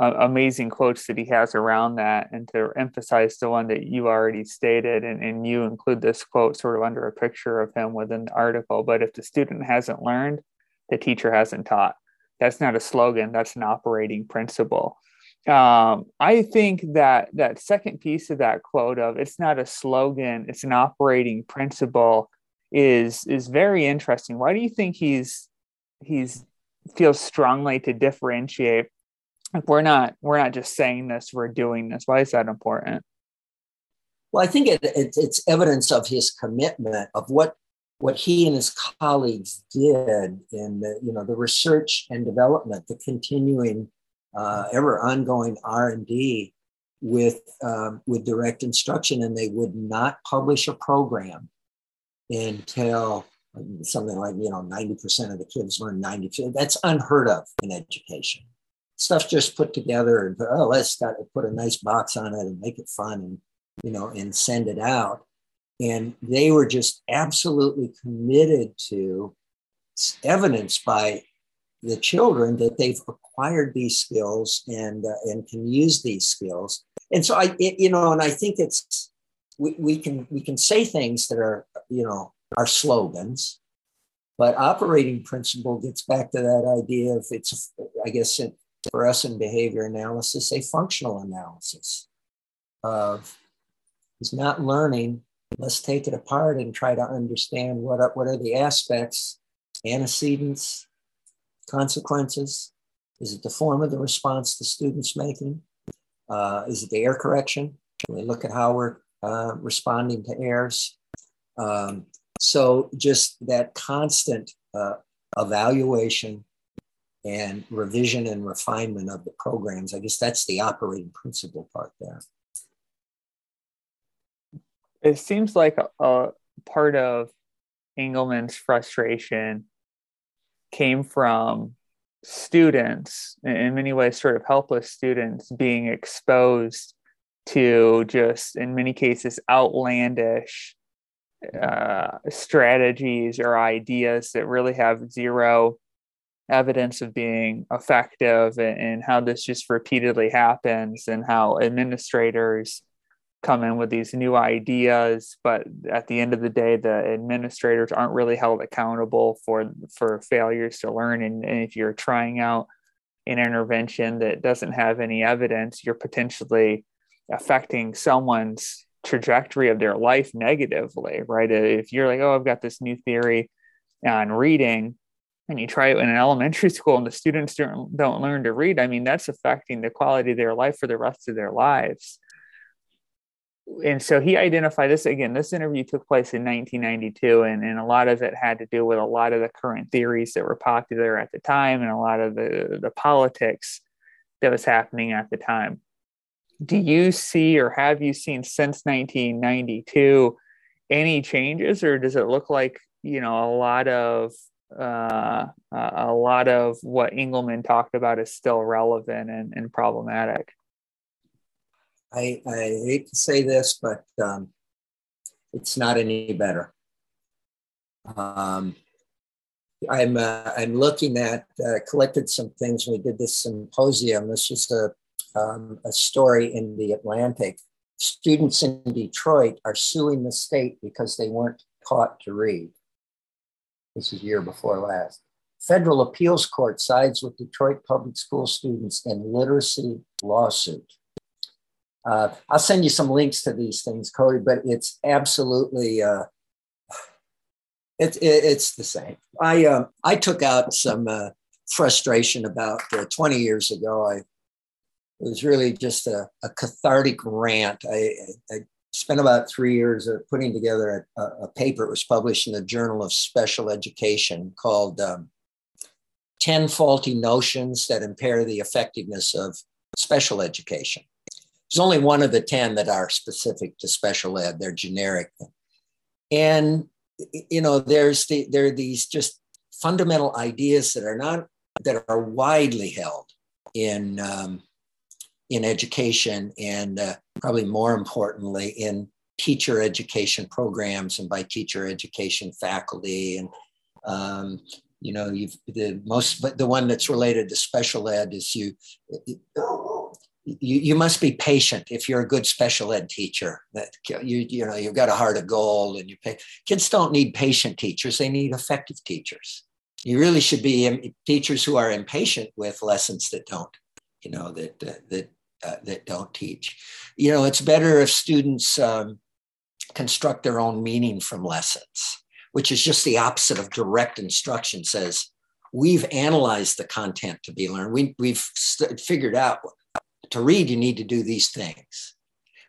uh, amazing quotes that he has around that, and to emphasize the one that you already stated, and, and you include this quote sort of under a picture of him within the article. But if the student hasn't learned, the teacher hasn't taught. That's not a slogan. That's an operating principle. Um, I think that that second piece of that quote of "it's not a slogan, it's an operating principle" is is very interesting. Why do you think he's he's feels strongly to differentiate? Like we're not we're not just saying this we're doing this. Why is that important? Well i think it, it, it's evidence of his commitment of what what he and his colleagues did in the you know the research and development the continuing uh, ever ongoing r&d with um, with direct instruction and they would not publish a program until something like you know 90% of the kids learn 90 that's unheard of in education. Stuff just put together and oh let's got to put a nice box on it and make it fun and you know and send it out. And they were just absolutely committed to evidence by the children that they've acquired these skills and uh, and can use these skills. And so I, it, you know, and I think it's we, we can we can say things that are you know are slogans, but operating principle gets back to that idea of it's I guess it, for us in behavior analysis a functional analysis of is not learning. Let's take it apart and try to understand what are, what are the aspects, antecedents, consequences? Is it the form of the response the student's making? Uh, is it the error correction? We look at how we're uh, responding to errors? Um, so just that constant uh, evaluation and revision and refinement of the programs. I guess that's the operating principle part there. It seems like a part of Engelmann's frustration came from students, in many ways, sort of helpless students, being exposed to just, in many cases, outlandish uh, strategies or ideas that really have zero evidence of being effective and, and, how this just repeatedly happens and how administrators come in with these new ideas but at the end of the day the administrators aren't really held accountable for for failures to learn. And, and if you're trying out an intervention that doesn't have any evidence you're potentially affecting someone's trajectory of their life negatively right? If you're like oh i've got this new theory on reading and you try it in an elementary school and the students don't, don't learn to read i mean that's affecting the quality of their life for the rest of their lives and so he identified this again this interview took place in 1992 and, and a lot of it had to do with a lot of the current theories that were popular at the time and a lot of the, the politics that was happening at the time. Do you see or have you seen since 1992 any changes or does it look like you know a lot of uh, a lot of what Engelmann talked about is still relevant and, and problematic I, I hate to say this, but um, it's not any better. Um, I'm uh, I'm looking at uh, collected some things. We did this symposium. This was a um, a story in the Atlantic. Students in Detroit are suing the state because they weren't taught to read. This is year before last. Federal appeals court sides with Detroit public school students in literacy lawsuit. Uh, I'll send you some links to these things, Cody, but it's absolutely uh, it, it, it's the same. I uh, I took out some uh, frustration about uh, 20 years ago. I it was really just a, a cathartic rant. I, I, spent about three years putting together a, a, paper. It was published in the Journal of Special Education called um, 10 Faulty Notions That Impair the Effectiveness of Special Education. There's only one of the 10 that are specific to special ed, they're generic. And, you know, there's the, there are these just fundamental ideas that are not, that are widely held in, um, in education and uh, probably more importantly in teacher education programs and by teacher education faculty and um, you know you've the most but the one that's related to special ed is you you, you must be patient if you're a good special ed teacher that you you know you've got a heart of gold and you pay kids don't need patient teachers they need effective teachers. You really should be teachers who are impatient with lessons that don't you know that uh, that uh, that don't teach. You know it's better if students um, construct their own meaning from lessons which is just the opposite of direct instruction says we've analyzed the content to be learned. We, we've st- figured out to read, you need to do these things.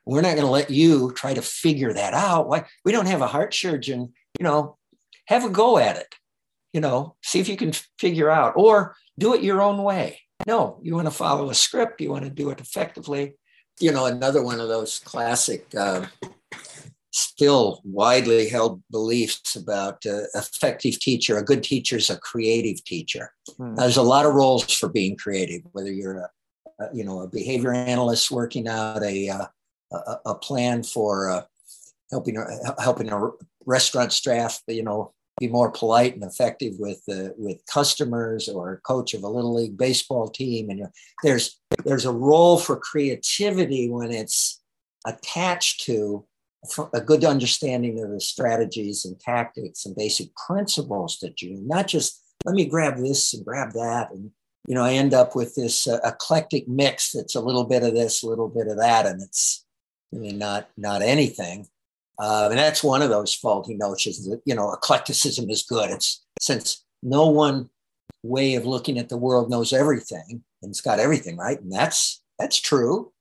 We're not going to let you try to figure that out. Why we don't have a heart surgeon, you know, have a go at it. You know, see if you can figure out or do it your own way. No, you want to follow a script, you want to do it effectively. You know, another one of those classic, uh, still widely held beliefs about uh, effective teacher. A good teacher is a creative teacher. Hmm. There's a lot of roles for being creative, whether you're a you know, a behavior analyst working out a, uh, a, a, plan for uh, helping helping a restaurant staff, you know, be more polite and effective with uh, with customers or coach of a little league baseball team. And there's there's a role for creativity when it's attached to a good understanding of the strategies and tactics and basic principles that you not just let me grab this and grab that and you know i end up with this uh, eclectic mix that's a little bit of this a little bit of that and it's mean, not not anything uh, and that's one of those faulty notions that you know eclecticism is good it's since no one way of looking at the world knows everything and it's got everything right and that's that's true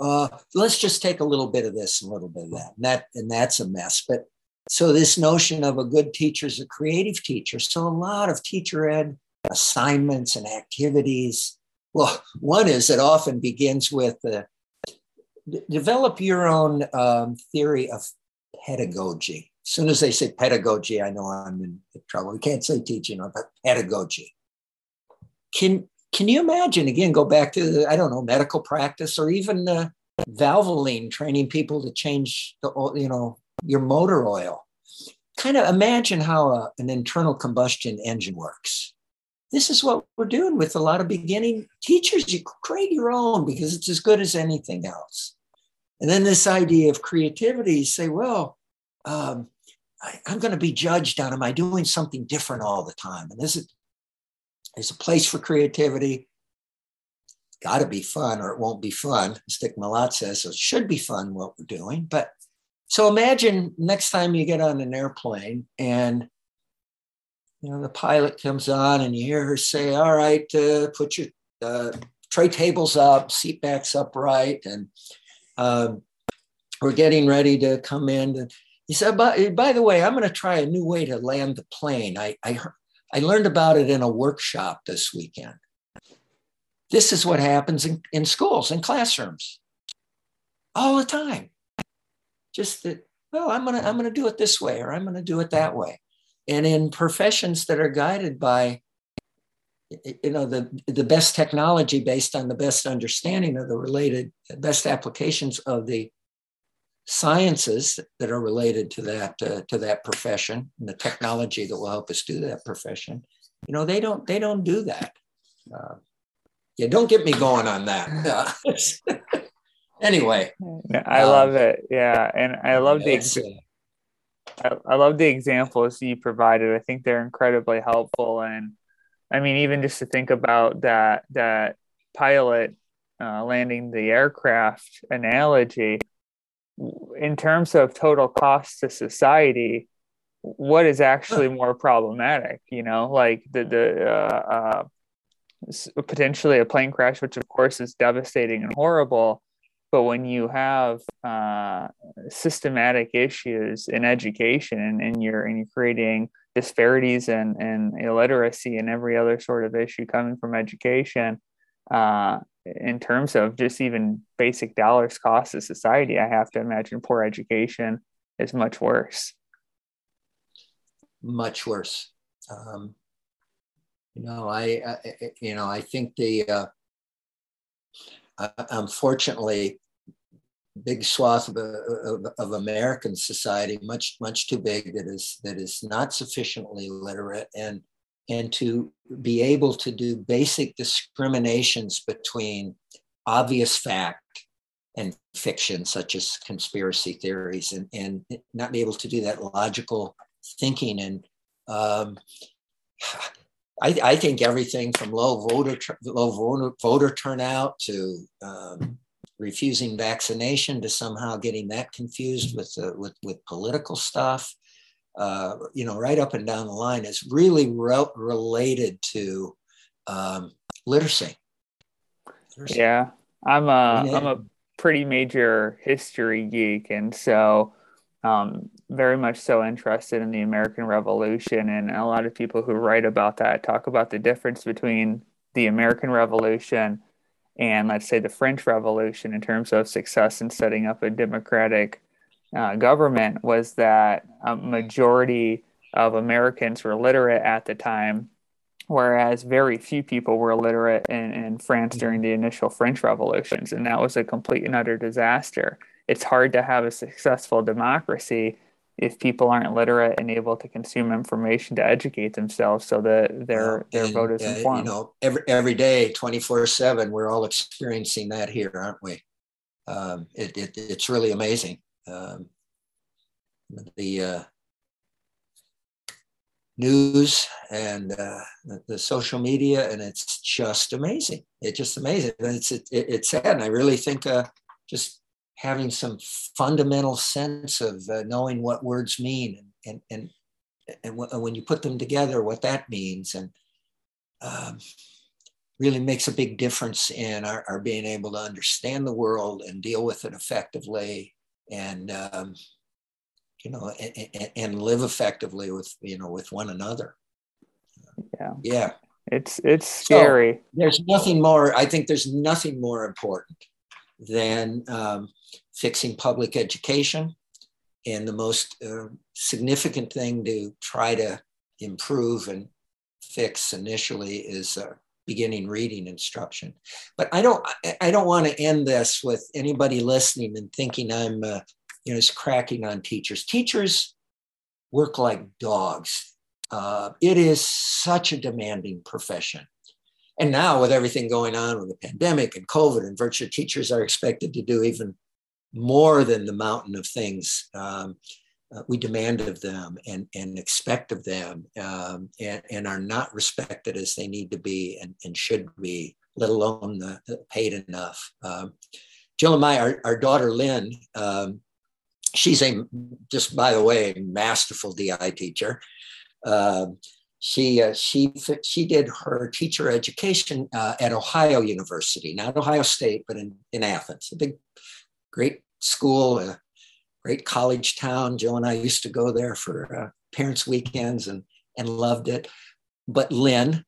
uh, let's just take a little bit of this and a little bit of that. And that and that's a mess. But so this notion of a good teacher is a creative teacher. So a lot of teacher ed assignments and activities. Well, one is it often begins with uh, develop your own um, theory of pedagogy. As soon as they say pedagogy, I know I'm in trouble. We can't say teaching, but pedagogy. Can can you imagine again go back to i don't know medical practice or even uh, valvoline training people to change the you know your motor oil kind of imagine how a, an internal combustion engine works this is what we're doing with a lot of beginning teachers you create your own because it's as good as anything else and then this idea of creativity say well um, I, i'm going to be judged on am i doing something different all the time and this is there's a place for creativity. Got to be fun, or it won't be fun. Stick Malat says so. It should be fun what we're doing. But so imagine next time you get on an airplane and you know the pilot comes on and you hear her say, "All right, uh, put your uh, tray tables up, seat backs upright, and um, we're getting ready to come in." And he said, by, by the way, I'm going to try a new way to land the plane. I, I, I learned about it in a workshop this weekend. This is what happens in, in schools and classrooms all the time. Just that, well, I'm gonna I'm gonna do it this way or I'm gonna do it that way. And in professions that are guided by you know the the best technology based on the best understanding of the related best applications of the sciences that are related to that uh, to that profession and the technology that will help us do that profession you know they don't they don't do that. Uh, yeah don't get me going on that. Anyway i um, love it. Yeah and i love the ex- I, I love the examples you provided i think they're incredibly helpful and i mean even just to think about that that pilot uh, landing the aircraft analogy in terms of total cost to society, what is actually more problematic? You know, like the the uh, uh, potentially a plane crash, which of course is devastating and horrible. But when you have uh, systematic issues in education and, and you're and you're creating disparities and, and illiteracy and every other sort of issue coming from education, uh, in terms of just even basic dollars cost to society, I have to imagine poor education is much worse. Much worse. Um, you know, I, I, you know, I think the uh, uh, unfortunately big swath of, of, of, American society, much much too big, that is that is not sufficiently literate and and to be able to do basic discriminations between obvious fact and fiction, such as conspiracy theories, and, and not be able to do that logical thinking. And um, I, I, think everything from low voter low voter, voter turnout to um, refusing vaccination to somehow getting that confused with uh, with, with political stuff uh, you know, right up and down the line is really re- related to um, literacy. literacy. Yeah, I'm a am a pretty major history geek, and so um, very much so interested in the American Revolution. And a lot of people who write about that talk about the difference between the American Revolution and, let's say, the French Revolution in terms of success in setting up a democratic uh, government was that a majority of Americans were literate at the time, whereas very few people were literate in, in France during the initial French revolutions. And that was a complete and utter disaster. it's hard to have a successful democracy if people aren't literate and able to consume information to educate themselves so that their their vote is informed. you know, every every day, twenty four seven, we're all experiencing that here, aren't we? Um, it, it, it's really amazing. Um, the uh, news and uh, the, the, social media, and it's just amazing. It's just amazing. And it's it, it's sad, and I really think uh, just having some fundamental sense of uh, knowing what words mean and and and, and w- when you put them together, what that means, and um, really makes a big difference in our, our, being able to understand the world and deal with it effectively, and um, you know, and, and live effectively with you know with one another. Yeah. Yeah. It's it's scary. So there's nothing more. I think there's nothing more important than um, fixing public education. And the most uh, significant thing to try to improve and fix initially is uh, beginning reading instruction. But I don't, I don't want to end this with anybody listening and thinking I'm, uh, you know, just cracking on teachers. Teachers work like dogs. Uh, it is such a demanding profession. And now, with everything going on with the pandemic and COVID and virtual teachers are expected to do even more than the mountain of things um, uh, we demand of them and, and expect of them um, and, and, are not respected as they need to be and, and should be, let alone uh, paid enough. Um, Jill and I, our, our daughter Lynn, um, she's a, just by the way, masterful DI teacher. Um, she uh, she she did her teacher education uh, at Ohio University, not Ohio State, but in in Athens, a big, great school, a great college town. Joe and I used to go there for uh, parents' weekends and and loved it. But Lynn,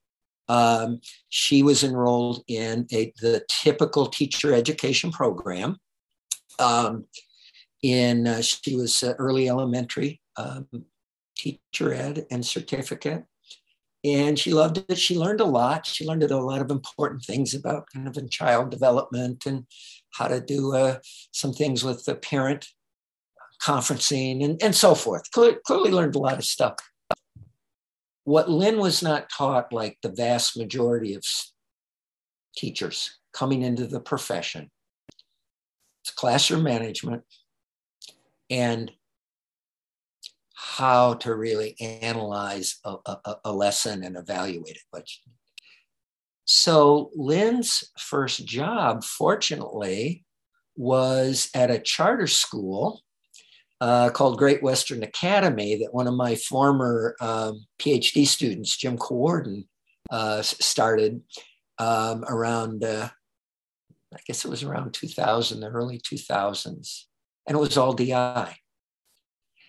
um, she was enrolled in a the typical teacher education program. Um, in uh, she was early elementary um, teacher ed and certificate and she loved it. She learned a lot. She learned a lot of important things about kind of in child development and how to do uh, some things with the parent conferencing and, and so forth. Clearly, clearly learned a lot of stuff. What Lynn was not taught, like the vast majority of teachers coming into the profession, it's classroom management and how to really analyze a, a, a lesson and evaluate it. But so Lynn's first job, fortunately, was at a charter school uh, called Great Western Academy that one of my former um, PhD students, Jim Cowarden, uh, started um, around, uh, I guess it was around 2000, the early 2000s. And it was all DI.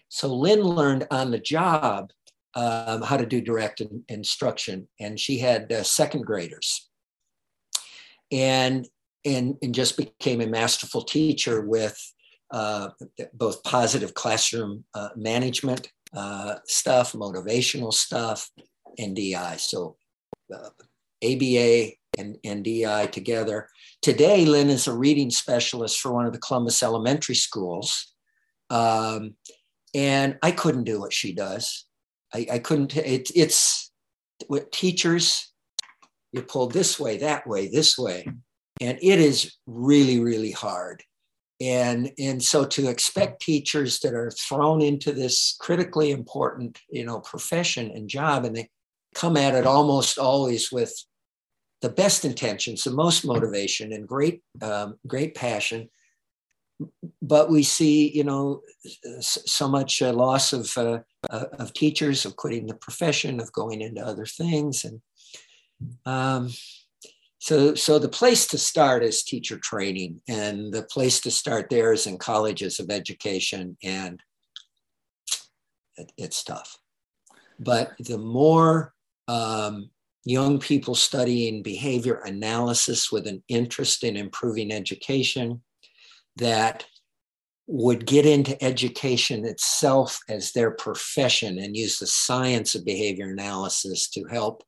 So Lynn learned on the job um, how to do direct in, instruction, and she had uh, second graders, and, and and just became a masterful teacher with uh, both positive classroom uh, management uh, stuff, motivational stuff, and DI. So ABA and, and DI together. Today, Lynn is a reading specialist for one of the Columbus elementary schools. Um, and I couldn't do what she does. I, I couldn't. It, it's with teachers. You pull this way, that way, this way, and it is really, really hard. And and so to expect teachers that are thrown into this critically important, you know, profession and job, and they come at it almost always with the best intentions, the most motivation, and great, um, great passion, but we see, you know, so much uh, loss of uh, uh, of teachers, of quitting the profession, of going into other things, and um, so so the place to start is teacher training, and the place to start there is in colleges of education, and it, it's tough. But the more um, young people studying behavior analysis with an interest in improving education that would get into education itself as their profession and use the science of behavior analysis to help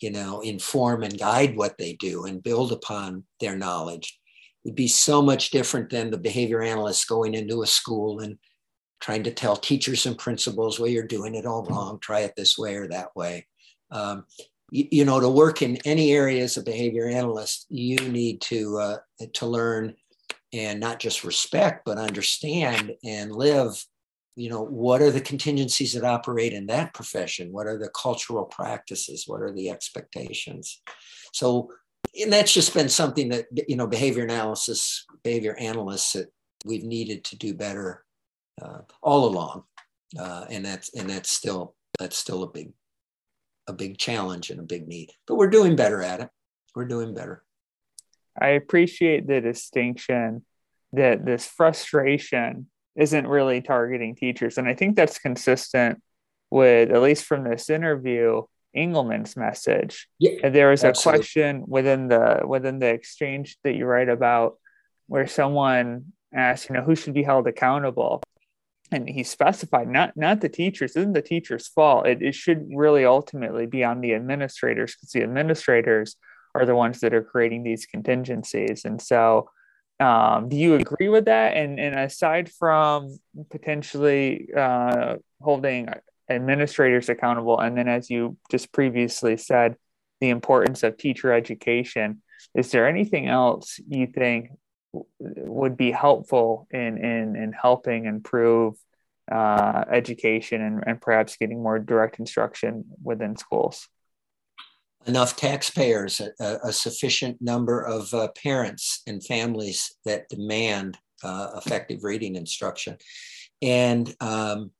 you know inform and guide what they do and build upon their knowledge would be so much different than the behavior analyst going into a school and trying to tell teachers and principals, well, you're doing it all wrong. Try it this way or that way. Um, you, you, know, to work in any area as a behavior analyst, you need to uh, to learn and not just respect, but understand and live. You know, what are the contingencies that operate in that profession? What are the cultural practices? What are the expectations? So, and that's just been something that you know, behavior analysis, behavior analysts that we've needed to do better uh, all along, uh, and that's and that's still that's still a big a big challenge and a big need. But we're doing better at it. We're doing better. I appreciate the distinction that this frustration isn't really targeting teachers, and I think that's consistent with at least from this interview Engelmann's message. Yeah, there was absolutely. a question within the within the exchange that you write about where someone asked, you know, who should be held accountable? and he specified not not the teachers isn't the teacher's fault it, it should really ultimately be on the administrators because the administrators are the ones that are creating these contingencies. And so um, do you agree with that? And and aside from potentially uh, holding administrators accountable and then as you just previously said the importance of teacher education is there anything else you think would be helpful in in in helping improve uh, education and, and perhaps getting more direct instruction within schools enough taxpayers a, a sufficient number of uh, parents and families that demand uh, effective reading instruction. And um,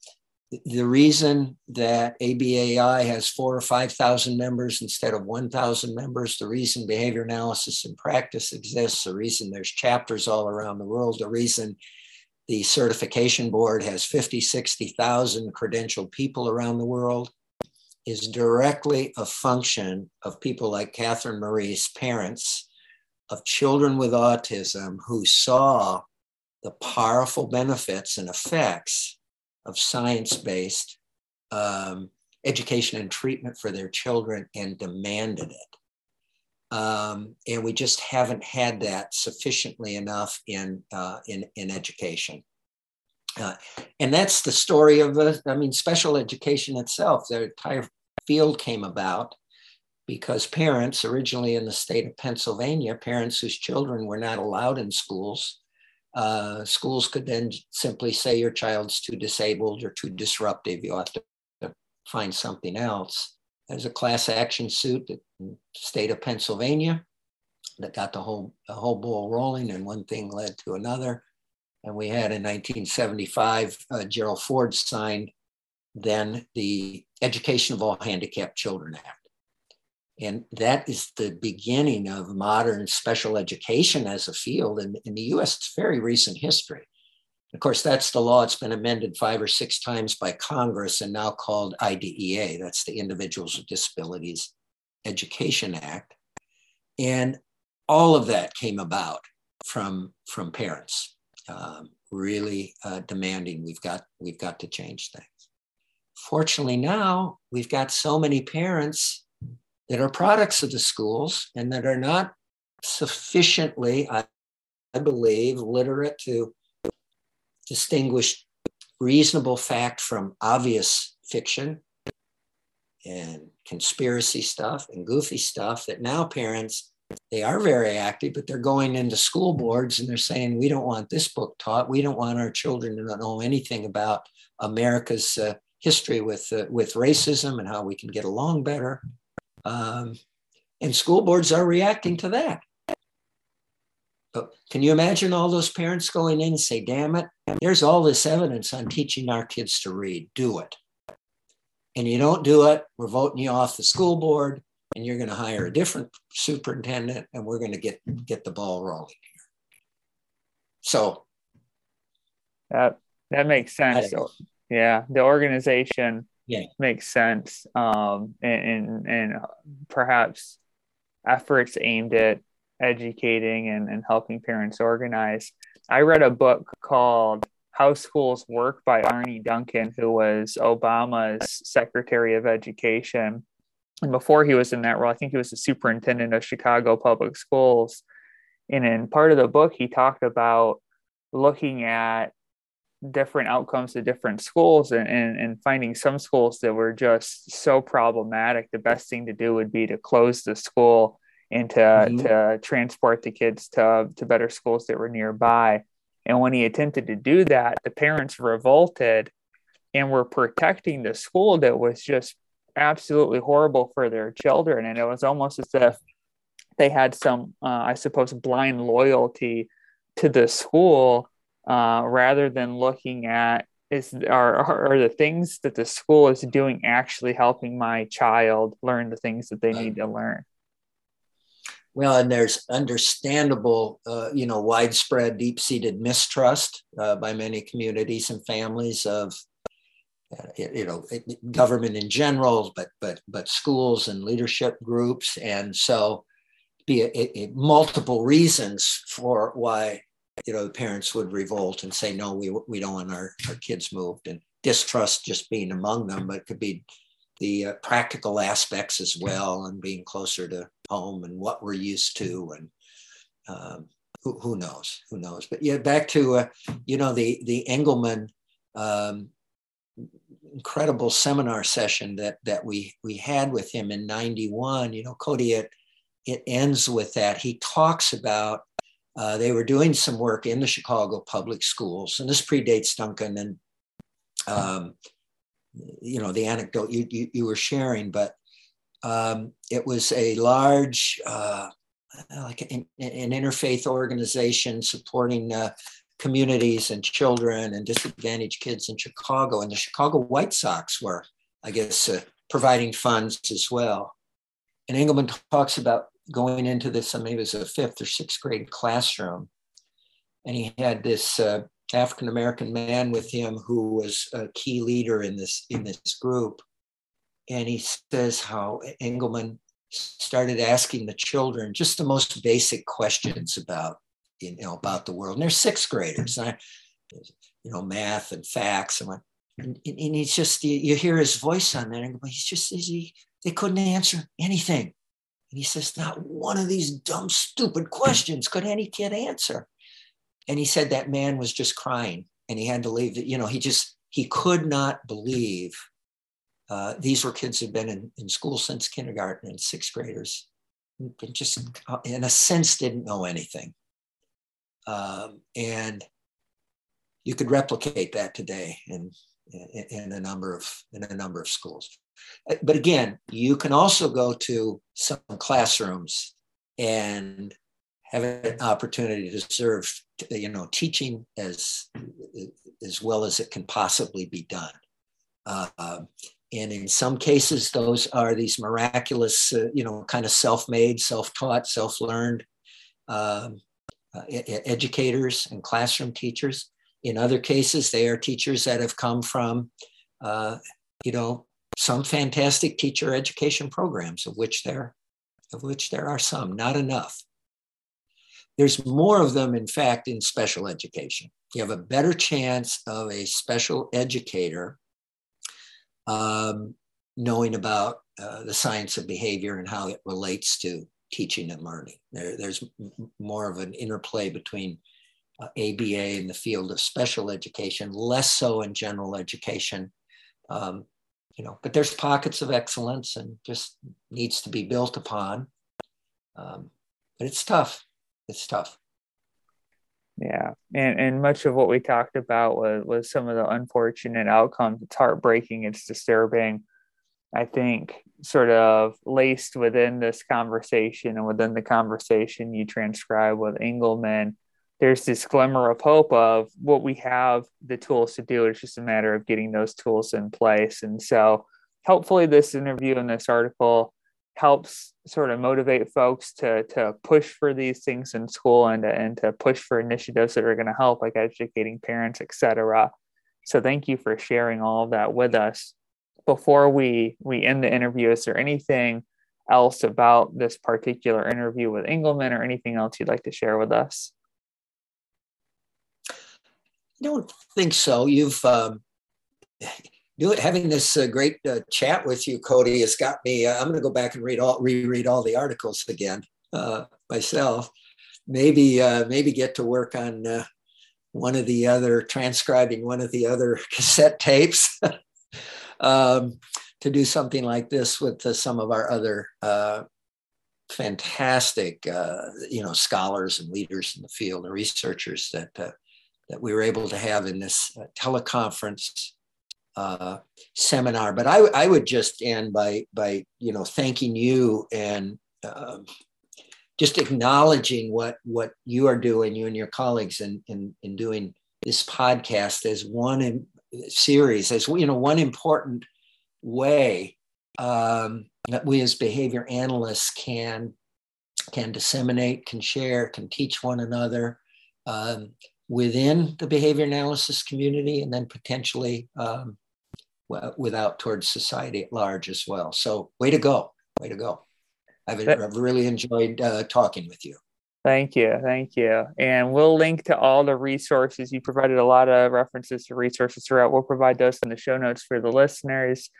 the reason that ABAI has four or 5,000 members instead of 1,000 members, the reason behavior analysis in practice exists, the reason there's chapters all around the world, the reason the certification board has 50, 60,000 credentialed people around the world is directly a function of people like Catherine Maurice's parents of children with autism who saw the powerful benefits and effects of science based um, education and treatment for their children and demanded it. Um, and we just haven't had that sufficiently enough in, uh, in, in education. Uh, and that's the story of, uh, I mean, special education itself. The entire field came about because parents, originally in the state of Pennsylvania, parents whose children were not allowed in schools, uh, schools could then simply say your child's too disabled or too disruptive. You have to find something else. There's a class action suit in the state of Pennsylvania that got the whole, the whole ball rolling, and one thing led to another. And we had in 1975, uh, Gerald Ford signed then the Education of All Handicapped Children Act. And that is the beginning of modern special education as a field. And in the US, it's very recent history. Of course, that's the law. It's been amended five or six times by Congress and now called IDEA. That's the Individuals with Disabilities Education Act. And all of that came about from, from parents, um, really uh, demanding we've got, we've got to change things. Fortunately, now we've got so many parents that are products of the schools and that are not sufficiently, I, I believe, literate to distinguish reasonable fact from obvious fiction and conspiracy stuff and goofy stuff that now parents they are very active but they're going into school boards and they're saying we don't want this book taught we don't want our children to know anything about america's uh, history with uh, with racism and how we can get along better um, and school boards are reacting to that. But can you imagine all those parents going in and say, damn it, there's all this evidence on teaching our kids to read, do it. And you don't do it, we're voting you off the school board, and you're going to hire a different superintendent, and we're going to get, get the ball rolling here. So that that makes sense. Yeah, the organization yeah. makes sense. Um, and, and, and perhaps efforts aimed at educating and, and helping parents organize. I read a book called How Schools Work by Arne Duncan, who was Obama's Secretary of Education. And before he was in that role, I think he was the superintendent of Chicago Public Schools. And in part of the book, he talked about looking at different outcomes to different schools and, and, and finding some schools that were just so problematic. The best thing to do would be to close the school and to, mm-hmm. to transport the kids to, to better schools that were nearby. And when he attempted to do that, the parents revolted and were protecting the school that was just absolutely horrible for their children. And it was almost as if they had some, uh, I suppose, blind loyalty to the school uh, rather than looking at is are, are the things that the school is doing actually helping my child learn the things that they need to learn well, and there's understandable, uh, you know, widespread, deep-seated mistrust uh, by many communities and families of, you know, government in general, but but but schools and leadership groups, and so be a, a, multiple reasons for why you know parents would revolt and say no, we we don't want our, our kids moved, and distrust just being among them, but it could be the uh, practical aspects as well and being closer to home and what we're used to and um, who, who, knows who knows. But yeah back to uh, you know the the engelmann um, incredible seminar session that that we we had with him in 91 you know cody it it ends with that. He talks about uh, they were doing some work in the chicago public schools and this predates duncan and um, you know the anecdote you, you, you were sharing but um, it was a large uh, like an, an, interfaith organization supporting uh, communities and children and disadvantaged kids in chicago and the chicago white sox were i guess uh, providing funds as well. And engelmann talks about going into this i mean it was a fifth or sixth grade classroom. And he had this uh, African American man with him who was a key leader in this in this group, and he says how Engelmann started asking the children just the most basic questions about you know about the world, and they're sixth graders, I, you know math and facts, and, and, and he's just you, you, hear his voice on that, and he's just he, they couldn't answer anything. And he says, not one of these dumb, stupid questions could any kid answer. And he said that man was just crying. And he had to leave. You know he just he could not believe uh, these were kids who'd been in, in school since kindergarten and sixth graders. And just in a sense didn't know anything um, and you could replicate that today in, in, in a number of in a number of schools uh, but again you can also go to some classrooms and have an opportunity to serve, you know, teaching as as well as it can possibly be done. Uh, and in some cases, those are these miraculous, uh, you know, kind of self-made, self-taught, self-learned um, uh, educators and classroom teachers. In other cases, they are teachers that have come from, uh, you know, some fantastic teacher education programs, of which there, of which there are some, not enough. There's more of them, in fact, in special education. You have a better chance of a special educator um, knowing about uh, the science of behavior and how it relates to teaching and learning. There, there's more of an interplay between uh, ABA in the field of special education, less so in general education. Um, you know, but there's pockets of excellence and just needs to be built upon. Um, but it's tough it's tough. Yeah, and and much of what we talked about was was some of the unfortunate outcomes. It's heartbreaking. It's disturbing. I think sort of laced within this conversation and within the conversation you transcribe with Engelmann, there's this glimmer of hope of what we have the tools to do. It's just a matter of getting those tools in place. And so, hopefully, this interview and this article helps sort of motivate folks to to push for these things in school and to, and to push for initiatives that are going to help like educating parents etc so thank you for sharing all of that with us before we we end the interview is there anything else about this particular interview with engelmann or anything else you'd like to share with us i don't think so you've um, having this uh, great uh, chat with you, Cody, has got me. Uh, I'm going to go back and read all reread all the articles again uh, myself. maybe uh, maybe get to work on uh, one of the other transcribing one of the other cassette tapes um, to do something like this with uh, some of our other uh, fantastic uh, you know scholars and leaders in the field and researchers that uh, that we were able to have in this teleconference uh, seminar. But I, I would just end by by you know thanking you and uh, just acknowledging what what you are doing, you and your colleagues, in in, in doing this podcast as one series, as you know, one important way um, that we as behavior analysts can can disseminate, can share, can teach one another. Um, within the behavior analysis community and then potentially um, without towards society at large as well. So, way to go. Way to go. I've, I've really enjoyed uh, talking with you. Thank you. Thank you. And we'll link to all the resources. You provided a lot of references to resources throughout. We'll provide those in the show notes for the listeners.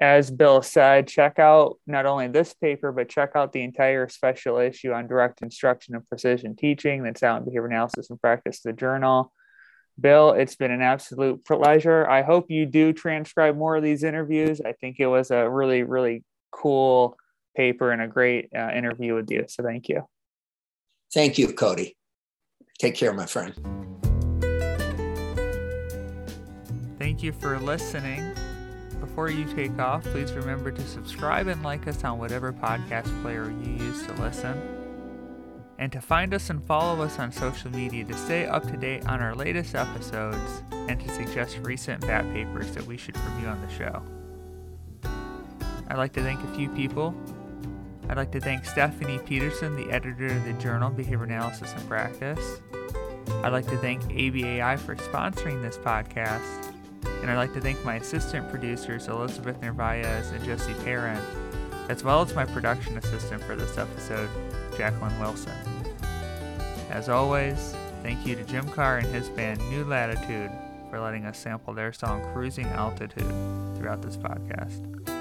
As Bill said, check out not only this paper, but check out the entire special issue on direct instruction and precision teaching that's out in Behavior Analysis in Practice, the journal. Bill, it's been an absolute pleasure. I hope you do transcribe more of these interviews. I think it was a really, really cool paper and a great uh, interview with you. So thank you. Thank you, Cody. Take care, my friend. Thank you for listening. Before you take off, please remember to subscribe and like us on whatever podcast player you use to listen and to find us and follow us on social media to stay up to date on our latest episodes and to suggest recent BAP papers that we should review on the show. I'd like to thank a few people. I'd like to thank Stephanie Peterson, the editor of the journal Behavior Analysis in Practice. I'd like to thank ABAI for sponsoring this podcast. And I'd like to thank my assistant producers, Elizabeth Narvaez and Josie Perrin, as well as my production assistant for this episode, Jacqueline Wilson. As always, thank you to Jim Carr and his band New Latitude for letting us sample their song Cruising Altitude throughout this podcast.